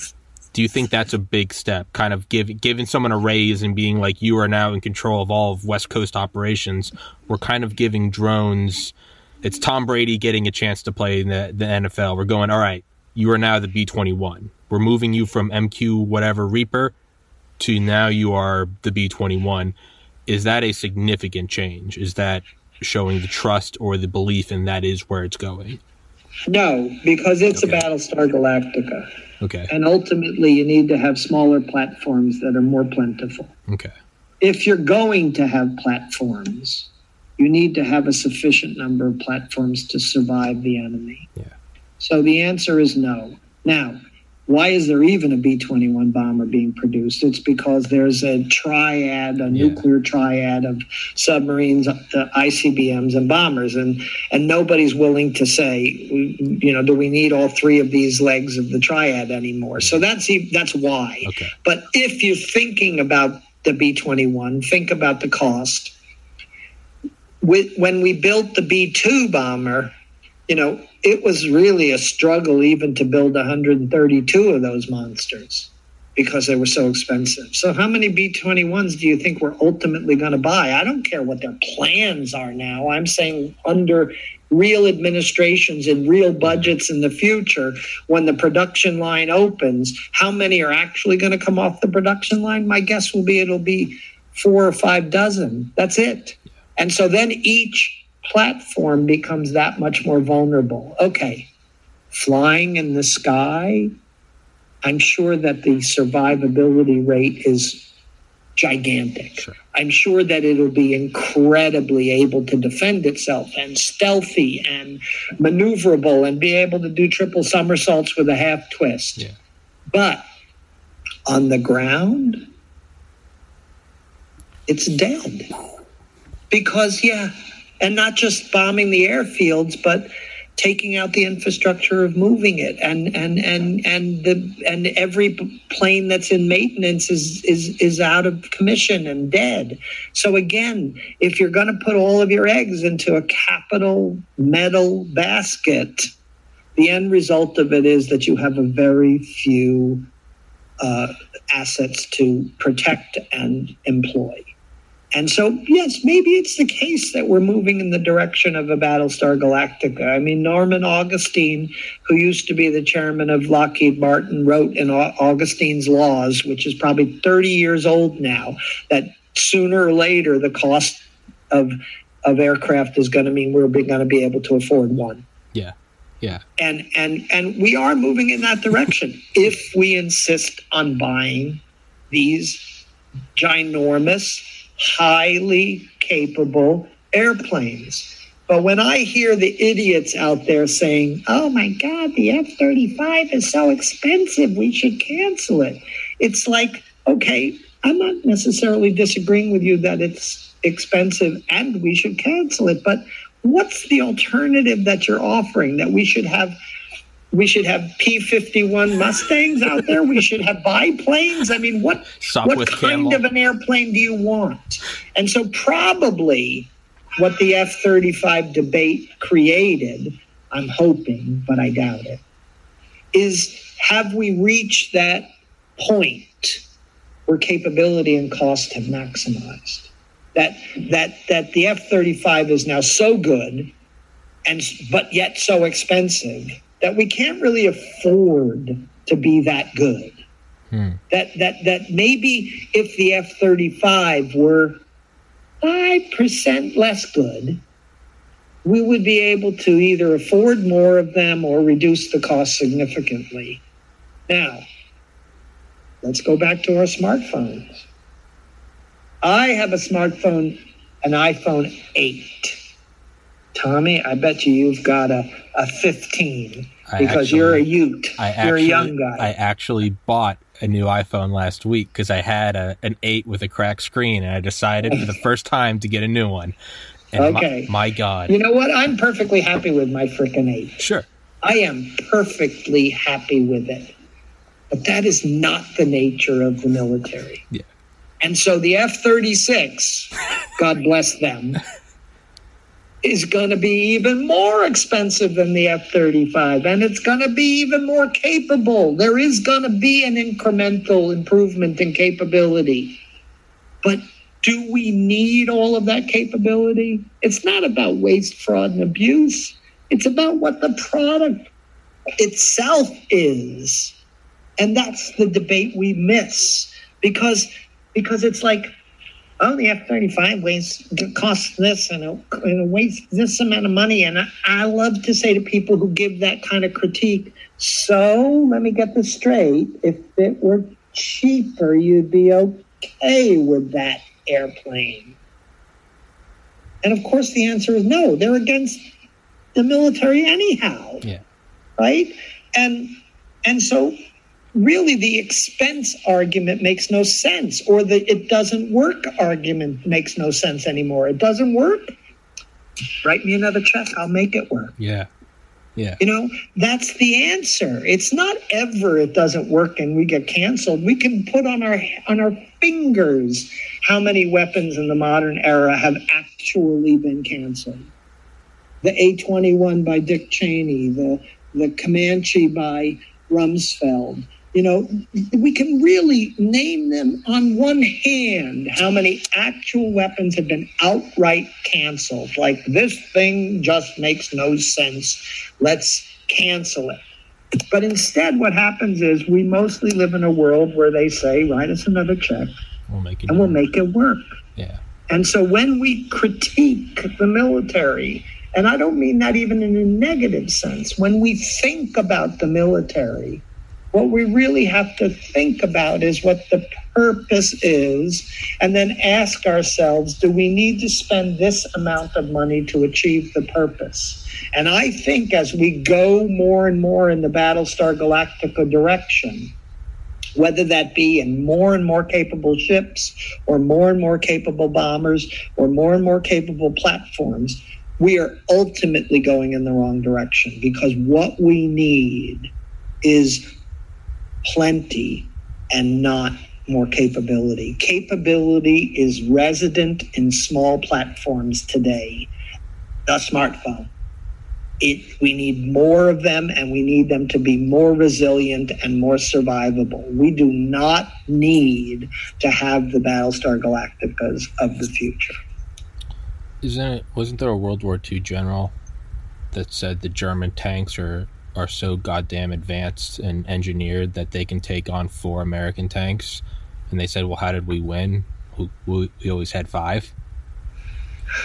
Do you think that's a big step kind of give, giving someone a raise and being like you are now in control of all of west coast operations we're kind of giving drones it's tom brady getting a chance to play in the, the nfl we're going all right you are now the b21 we're moving you from MQ whatever Reaper to now you are the B21. Is that a significant change? Is that showing the trust or the belief in that is where it's going? No, because it's okay. a Battlestar Galactica. Okay. And ultimately, you need to have smaller platforms that are more plentiful. Okay. If you're going to have platforms, you need to have a sufficient number of platforms to survive the enemy. Yeah. So the answer is no. Now, why is there even a B 21 bomber being produced? It's because there's a triad, a yeah. nuclear triad of submarines, ICBMs, and bombers. And, and nobody's willing to say, you know, do we need all three of these legs of the triad anymore? So that's, that's why. Okay. But if you're thinking about the B 21, think about the cost. When we built the B 2 bomber, you know, it was really a struggle even to build 132 of those monsters because they were so expensive. So, how many B 21s do you think we're ultimately going to buy? I don't care what their plans are now. I'm saying under real administrations and real budgets in the future, when the production line opens, how many are actually going to come off the production line? My guess will be it'll be four or five dozen. That's it. And so then each platform becomes that much more vulnerable. Okay, flying in the sky, I'm sure that the survivability rate is gigantic. Sure. I'm sure that it'll be incredibly able to defend itself and stealthy and maneuverable and be able to do triple somersaults with a half twist. Yeah. But on the ground, it's dead. Because, yeah, and not just bombing the airfields, but taking out the infrastructure of moving it. And and and and the and every plane that's in maintenance is is is out of commission and dead. So again if you're going to put all of your eggs into a capital metal basket the end result of it is that you have a very few uh, assets to protect and employ and so, yes, maybe it's the case that we're moving in the direction of a Battlestar Galactica. I mean, Norman Augustine, who used to be the chairman of Lockheed Martin, wrote in Augustine's Laws, which is probably 30 years old now, that sooner or later the cost of of aircraft is going to mean we're going to be able to afford one. Yeah. Yeah. And and and we are moving in that direction if we insist on buying these ginormous highly capable airplanes. But when I hear the idiots out there saying, oh my God, the F 35 is so expensive, we should cancel it, it's like, okay, I'm not necessarily disagreeing with you that it's expensive and we should cancel it, but what's the alternative that you're offering that we should have we should have P-51 Mustangs out there. We should have biplanes. I mean, what what kind Camel. of an airplane do you want? And so probably what the F-35 debate created, I'm hoping, but I doubt it, is have we reached that point where capability and cost have maximized? That that that the F-35 is now so good and but yet so expensive that we can't really afford to be that good. Hmm. That that that maybe if the F thirty five were five percent less good, we would be able to either afford more of them or reduce the cost significantly. Now, let's go back to our smartphones. I have a smartphone, an iPhone 8. Tommy, I bet you you've got a, a 15 because actually, you're a Ute. I you're actually, a young guy. I actually bought a new iPhone last week because I had a, an eight with a cracked screen, and I decided for the first time to get a new one. And Okay. My, my God. You know what? I'm perfectly happy with my frickin' eight. Sure. I am perfectly happy with it. But that is not the nature of the military. Yeah. And so the F 36, God bless them, is going to be even more expensive than the F 35. And it's going to be even more capable. There is going to be an incremental improvement in capability. But do we need all of that capability? It's not about waste, fraud, and abuse. It's about what the product itself is. And that's the debate we miss because because it's like, oh, the F thirty five weighs costs this and it, and it weighs this amount of money. And I, I love to say to people who give that kind of critique, so let me get this straight. If it were cheaper, you'd be okay with that airplane. And of course, the answer is no. They're against the military anyhow Yeah. right and and so really the expense argument makes no sense or the it doesn't work argument makes no sense anymore. It doesn't work. Write me another check i'll make it work. Yeah. Yeah. you know that's the answer. It's not ever it doesn't work and we get canceled. We can put on our on our fingers how many weapons in the modern era have actually been canceled. The a21 by dick cheney the the comanche by rumsfeld you know we can really name them on one hand how many actual weapons have been outright canceled like this thing just makes no sense let's cancel it but instead what happens is we mostly live in a world where they say write us another check We'll make it. and we'll make it work Yeah. and so when we critique the military, and I don't mean that even in a negative sense, when we think about the military, what we really have to think about is what the purpose is, and then ask ourselves do we need to spend this amount of money to achieve the purpose? And I think as we go more and more in the Battlestar Galactica direction, whether that be in more and more capable ships or more and more capable bombers or more and more capable platforms, we are ultimately going in the wrong direction because what we need is plenty and not more capability. Capability is resident in small platforms today. The smartphone. It, we need more of them and we need them to be more resilient and more survivable. We do not need to have the Battlestar Galacticas of the future. Isn't it? Wasn't there a World War II general that said the German tanks are are so goddamn advanced and engineered that they can take on four American tanks? And they said, "Well, how did we win? We, we, always had five.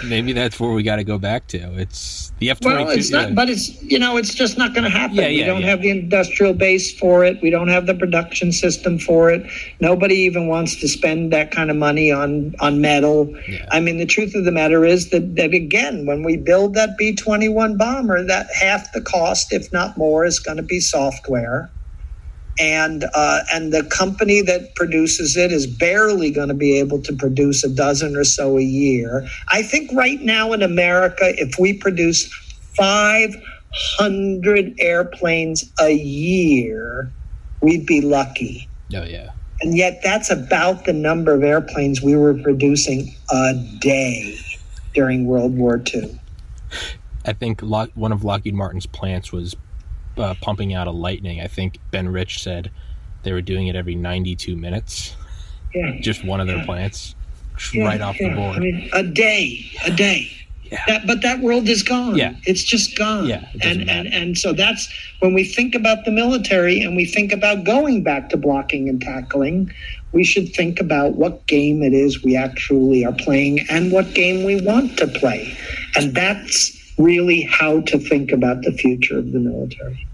Maybe that's where we got to go back to. It's the F twenty Well, it's not, but it's you know, it's just not going to happen. Yeah, yeah, we don't yeah. have the industrial base for it. We don't have the production system for it. Nobody even wants to spend that kind of money on on metal. Yeah. I mean, the truth of the matter is that, that again, when we build that B twenty one bomber, that half the cost, if not more, is going to be software. And uh, and the company that produces it is barely going to be able to produce a dozen or so a year. I think right now in America, if we produce 500 airplanes a year, we'd be lucky. Oh yeah. And yet, that's about the number of airplanes we were producing a day during World War II. I think one of Lockheed Martin's plants was uh, pumping out a Lightning. I think Ben Rich said they were doing it every 92 minutes. Yeah. Just one of their plants, Yeah, right off yeah. the board. I mean, a day, a day. Yeah. That, but that world is gone. Yeah. It's just gone. Yeah, and, and and so that's when we think about the military and we think about going back to blocking and tackling, we should think about what game it is we actually are playing and what game we want to play. And that's really how to think about the future of the military.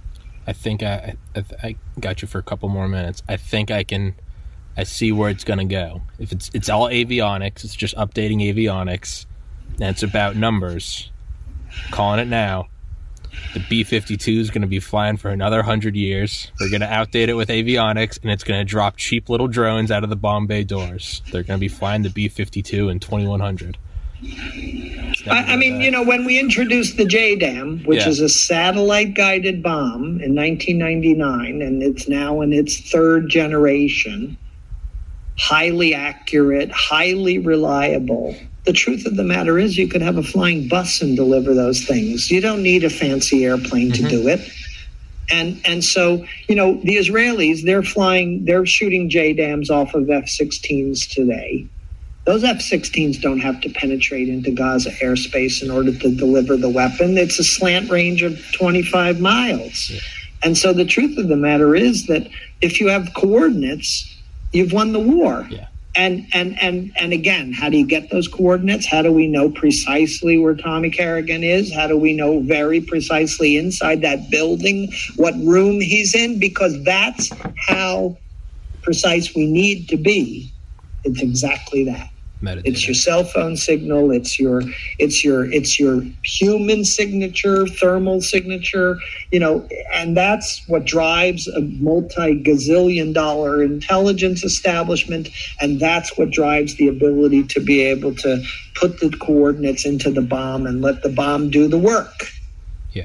I think I, I I got you for a couple more minutes. I think I can. I see where it's gonna go. If it's it's all avionics, it's just updating avionics, and it's about numbers. Calling it now. The B 52 is going to be flying for another 100 years. We're going to outdate it with avionics, and it's going to drop cheap little drones out of the bomb bay doors. They're going to be flying the B 52 in 2100. I, I, mean, you know, when we introduced the JDAM, which yeah. is a satellite guided bomb in 1999, and it's now in its third generation, highly accurate, highly reliable. The truth of the matter is, you could have a flying bus and deliver those things. You don't need a fancy airplane mm-hmm. to do it. And and so you know the Israelis they're flying they're shooting JDAMs off of F-16s today. Those F-16s don't have to penetrate into Gaza airspace in order to deliver the weapon. It's a slant range of 25 miles. Yeah. And so the truth of the matter is that if you have coordinates you've won the war. Yeah. And and and and again, how do you get those coordinates? How do we know precisely where Tommy Kerrigan is? How do we know very precisely inside that building what room he's in? Because that's how precise we need to be. It's exactly that. It's your cell phone signal. It's your it's your it's your human signature, thermal signature. You know, and that's what drives a multi gazillion dollar intelligence establishment, and that's what drives the ability to be able to put the coordinates into the bomb and let the bomb do the work.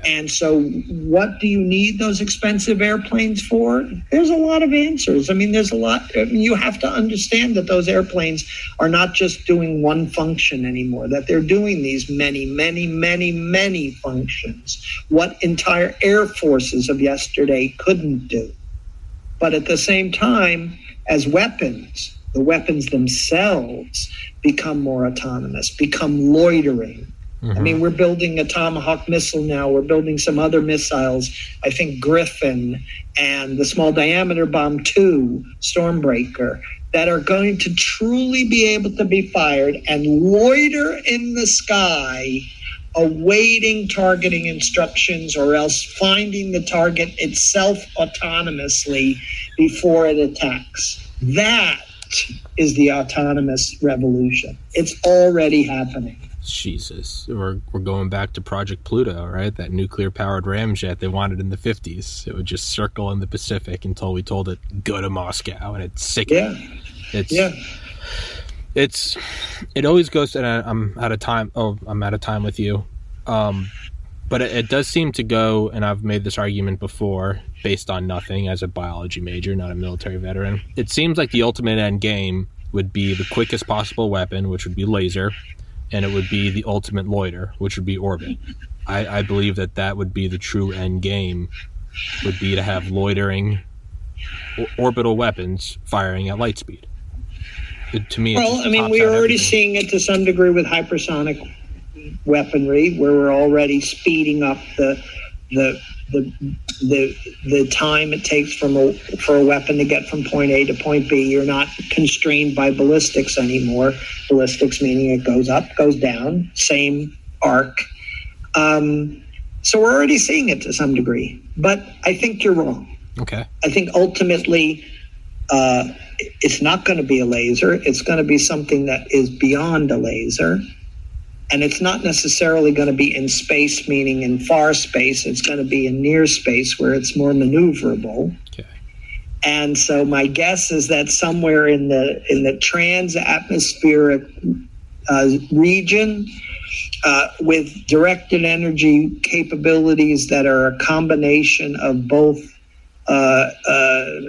And so, what do you need those expensive airplanes for? There's a lot of answers. I mean, there's a lot. I mean, you have to understand that those airplanes are not just doing one function anymore, that they're doing these many, many, many, many functions. What entire air forces of yesterday couldn't do. But at the same time, as weapons, the weapons themselves become more autonomous, become loitering Mm-hmm. I mean, we're building a Tomahawk missile now. We're building some other missiles. I think Griffin and the small diameter bomb 2, Stormbreaker, that are going to truly be able to be fired and loiter in the sky awaiting targeting instructions or else finding the target itself autonomously before it attacks. That is the autonomous revolution. It's already happening. Jesus, we're we're going back to Project Pluto, right? That nuclear powered ramjet they wanted in the fifties. It would just circle in the Pacific until we told it go to Moscow, and it's sick. Yeah, it's yeah. It's it always goes, and I, am out of time. Oh, I'm out of time with you. Um, but it, it does seem to go, and I've made this argument before, based on nothing as a biology major, not a military veteran. It seems like the ultimate end game would be the quickest possible weapon, which would be laser, and it would be the ultimate loiter, which would be orbit. I, I believe that that would be the true end game, would be to have loitering orbital weapons firing at light speed. It, to me, well, I mean, we're already everything. seeing it to some degree with hypersonic weaponry, where we're already speeding up the the the the the time it takes from a, for a weapon to get from point A to point B. You're not constrained by ballistics anymore. Ballistics meaning it goes up, goes down, same arc. Um, so we're already seeing it to some degree, but I think you're wrong. Okay. I think ultimately. Uh, it's not going to be a laser. It's going to be something that is beyond a laser and it's not necessarily going to be in space, meaning in far space. It's going to be in near space where it's more maneuverable. Okay. And so my guess is that somewhere in the in the trans-atmospheric uh, region, uh, with directed energy capabilities that are a combination of both uh, uh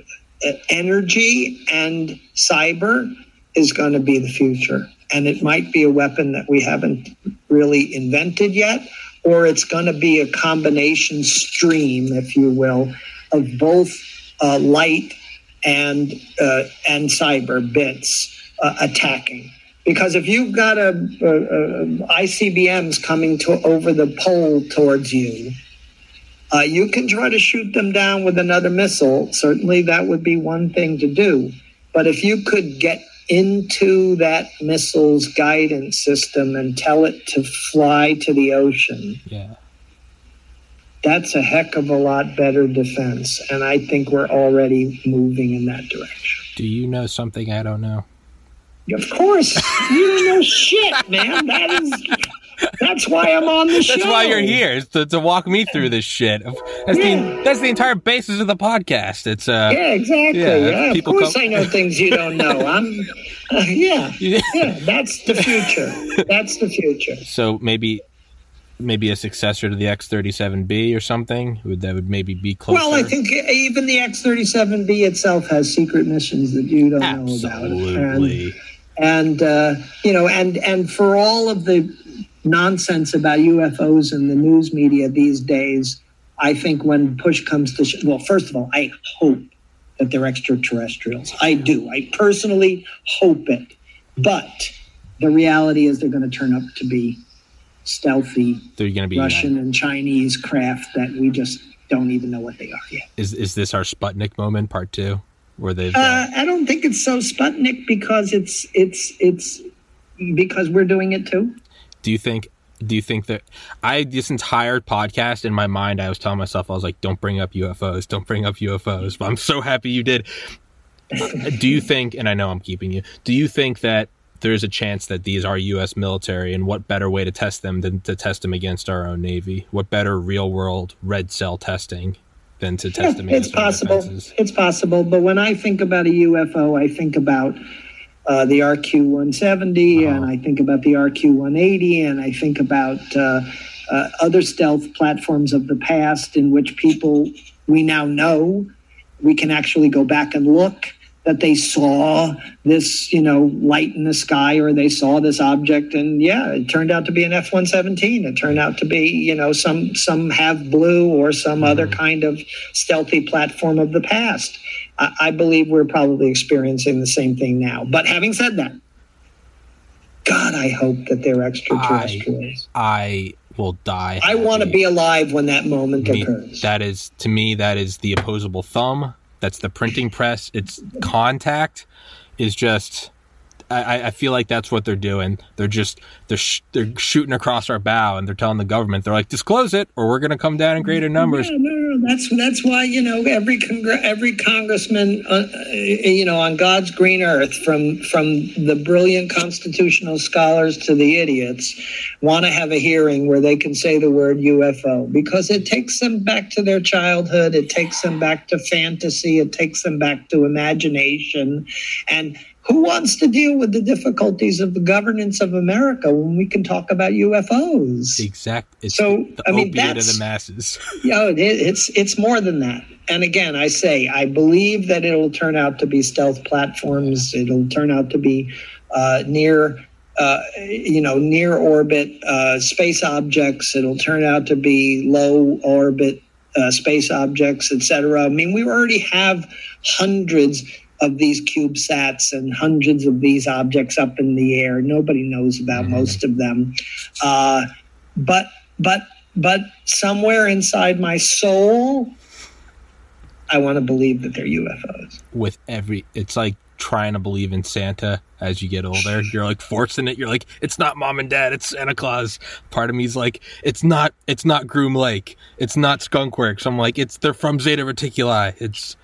energy and cyber, is going to be the future and it might be a weapon that we haven't really invented yet, or it's going to be a combination stream, if you will, of both uh, light and uh, and cyber bits uh, attacking. Because if you've got a, a, a, ICBMs coming to over the pole towards you, uh, you can try to shoot them down with another missile. Certainly, that would be one thing to do. But if you could get into that missile's guidance system and tell it to fly to the ocean. Yeah. That's a heck of a lot better defense. And I think we're already moving in that direction. Do you know something I don't know? Of course. you don't know shit, man. That is that's why I'm on the show. That's why you're here, to, to walk me through this shit. That's Yeah. the that's the entire basis of the podcast. It's uh Yeah, exactly. Yeah, Yeah, of people course come- I know things you don't know. I'm, uh, yeah, Yeah. yeah. That's the future. That's the future. so maybe maybe a successor to the X37B or something would that would maybe be closer. Well, I think even the X-37B itself has secret missions that you don't know about. And, absolutely. and uh, you know, and and for all of the nonsense about UFOs in the news media these days, I think when push comes to sh- well, first of all, I hope that they're extraterrestrials. I do. I personally hope it, but the reality is they're going to turn up to be stealthy They're going to be Russian and Chinese craft that we just don't even know what they are yet. Is is this our Sputnik moment, part two, where they've Uh, I don't think it's so Sputnik because it's it's it's because we're doing it too. Do you think do you think that I this entire podcast in my mind I was telling myself I was like don't bring up UFOs don't bring up UFOs but I'm so happy you did. Do you think and I know I'm keeping you do you think that there's a chance that these are US military? And what better way to test them than to test them against our own navy? What better real world red cell testing than to test them it's against our possible. It's possible. But when I think about a UFO, I think about uh, the RQ 170 Uh-huh. and I think about the RQ 180 and I think about uh, uh, other stealth platforms of the past in which people we now know we can actually go back and look that they saw this, you know, light in the sky or they saw this object and yeah, it turned out to be an F-117. It turned out to be, you know, some some Have Blue or some other kind of stealthy platform of the past. I, I believe we're probably experiencing the same thing now. But having said that, God, I hope that they're extraterrestrials. I will die I, want to be alive when that moment me, occurs. that is to me that is the opposable thumb that's the printing press it's contact is just I, I feel like that's what they're doing. They're just they're sh- they're shooting across our bow, and they're telling the government they're like, disclose it, or we're going to come down in greater numbers. No, that's that's why you know every congr- every congressman, uh, uh, you know, on God's green earth, from from the brilliant constitutional scholars to the idiots, want to have a hearing where they can say the word UFO because it takes them back to their childhood, it takes them back to fantasy, it takes them back to imagination, and who wants to deal with the difficulties of the governance of America when we can talk about UFOs? Exact. It's So, the I mean, opiate of that's- the masses. Yeah, it, it's it's more than that. And again, I say I believe that it'll turn out to be stealth platforms. It'll turn out to be uh, near, uh, you know, near orbit uh, space objects. It'll turn out to be low orbit uh, space objects, etc. I mean, we already have hundreds of these CubeSats and hundreds of these objects up in the air. Nobody knows about Mhm. most of them, uh, but but but somewhere inside my soul, I want to believe that they're UFOs. With every, it's like trying to believe in Santa as you get older. You're like forcing it. You're like, it's not mom and dad. It's Santa Claus. Part of me's like, it's not. It's not Groom Lake. It's not Skunkworks. I'm like, it's they're from Zeta Reticuli. It's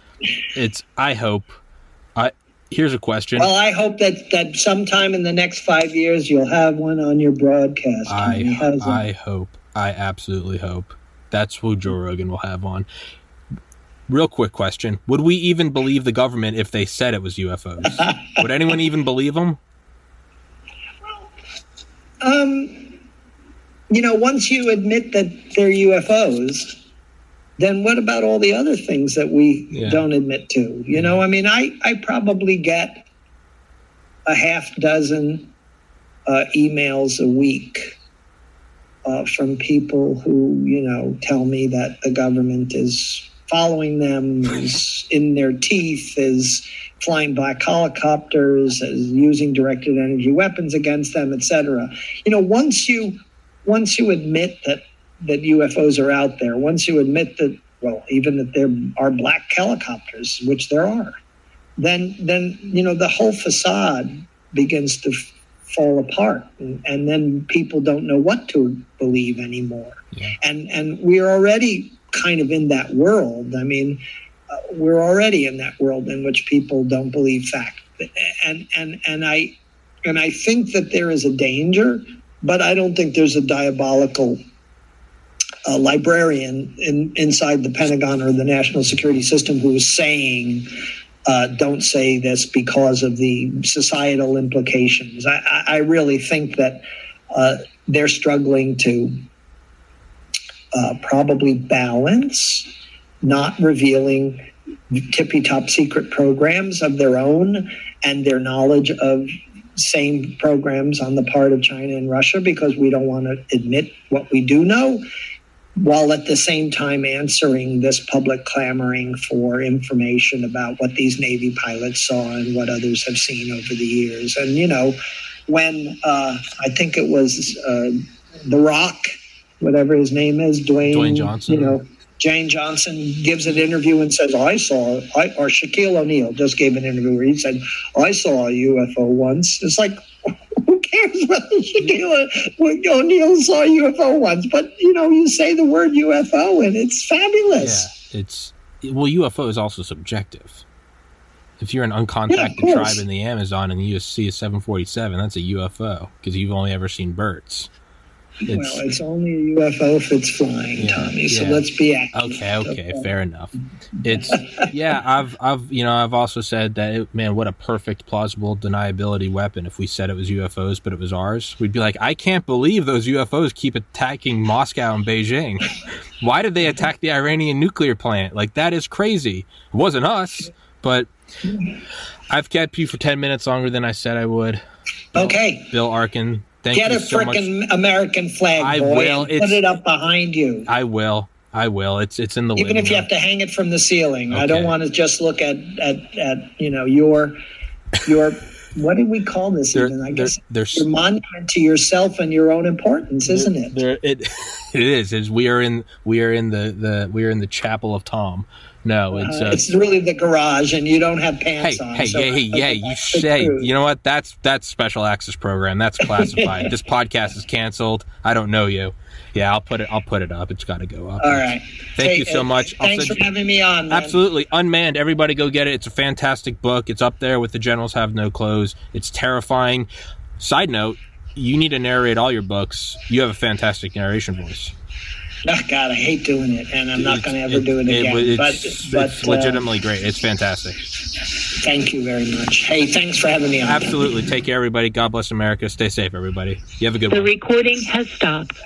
it's. I hope. I here's a question. Well, I hope that that sometime in the next five years you'll have one on your broadcast. I I hope. I absolutely hope. That's who Joe Rogan will have on. Real quick question: Would we even believe the government if they said it was UFOs? Would anyone even believe them? Um, you know, once you admit that they're UFOs, then what about all the other things that we Yeah. don't admit to? You know, I mean, I, I probably get a half dozen uh, emails a week uh, from people who, you know, tell me that the government is following them, is in their teeth, is flying black helicopters, is using directed energy weapons against them, etc. You know, once you once you admit that that UFOs are out there, once you admit that, well, even that there are black helicopters, which there are, then then you know the whole facade begins to f- fall apart, and, and then people don't know what to believe anymore. Yeah. And and we're already kind of in that world. I mean, uh, we're already in that world in which people don't believe fact, and and and I and I think that there is a danger but I don't think there's a diabolical uh, librarian in, inside the Pentagon or the national security system who is saying, uh, don't say this because of the societal implications. I, I really think that uh, they're struggling to uh, probably balance not revealing tippy top secret programs of their own and their knowledge of same programs on the part of China and Russia because we don't want to admit what we do know, while at the same time answering this public clamoring for information about what these Navy pilots saw and what others have seen over the years. And, you know, when uh, I think it was uh, The Rock, whatever his name is, Dwayne, Dwayne Johnson. You know, Dwayne Johnson gives an interview and says, I saw, I, or Shaquille O'Neal just gave an interview where he said, I saw a UFO once. It's like, cares whether Shaquille O'Neal saw a UFO once? But, you know, you say the word UFO and it's fabulous. Yeah, it's, well, UFO is also subjective. If you're an uncontacted yeah, tribe in the Amazon and you see a 747, that's a UFO because you've only ever seen birds. It's, well, it's only a UFO if it's flying, yeah, Tommy. So yeah. let's be accurate. Okay, okay, okay, fair enough. It's yeah. I've I've you know I've also said that it, man, what a perfect plausible deniability weapon. If we said it was UFOs, but it was ours, we'd be like, I can't believe those UFOs keep attacking Moscow and Beijing. Why did they attack the Iranian nuclear plant? Like that is crazy. It wasn't us, but I've kept you for ten minutes longer than I said I would. Okay, Bill Arkin Thank Get a so freaking American flag, I boy, will. put it up behind you. I will. I will. It's it's in the even if you have to hang it from the ceiling. Okay. I don't want to just look at at at you know your your what do we call this even? I guess there's your monument to yourself and your own importance, isn't it? There, it it is. Is we are in we are in the the we are in the chapel of Tom. No, it's uh, uh, it's really the garage, and you don't have pants hey, on. Hey, so hey, hey, yeah, you say, you know what? That's that's special access program. That's classified. this podcast is canceled. I don't know you. Yeah, I'll put it. I'll put it up. It's got to go up. All right. Thank hey, you so much. Thanks for having me on. Man. Absolutely, unmanned. Everybody, go get it. It's a fantastic book. It's up there with the generals have no clothes. It's terrifying. Side note: you need to narrate all your books. You have a fantastic narration voice. Oh, God, I hate doing it, and I'm not going to ever it, do it again. It, but, it's, but it's uh, legitimately great. It's fantastic. Thank you very much. Hey, thanks for having me on. Absolutely. Take care, everybody. God bless America. Stay safe, everybody. You have a good the one. The recording has stopped.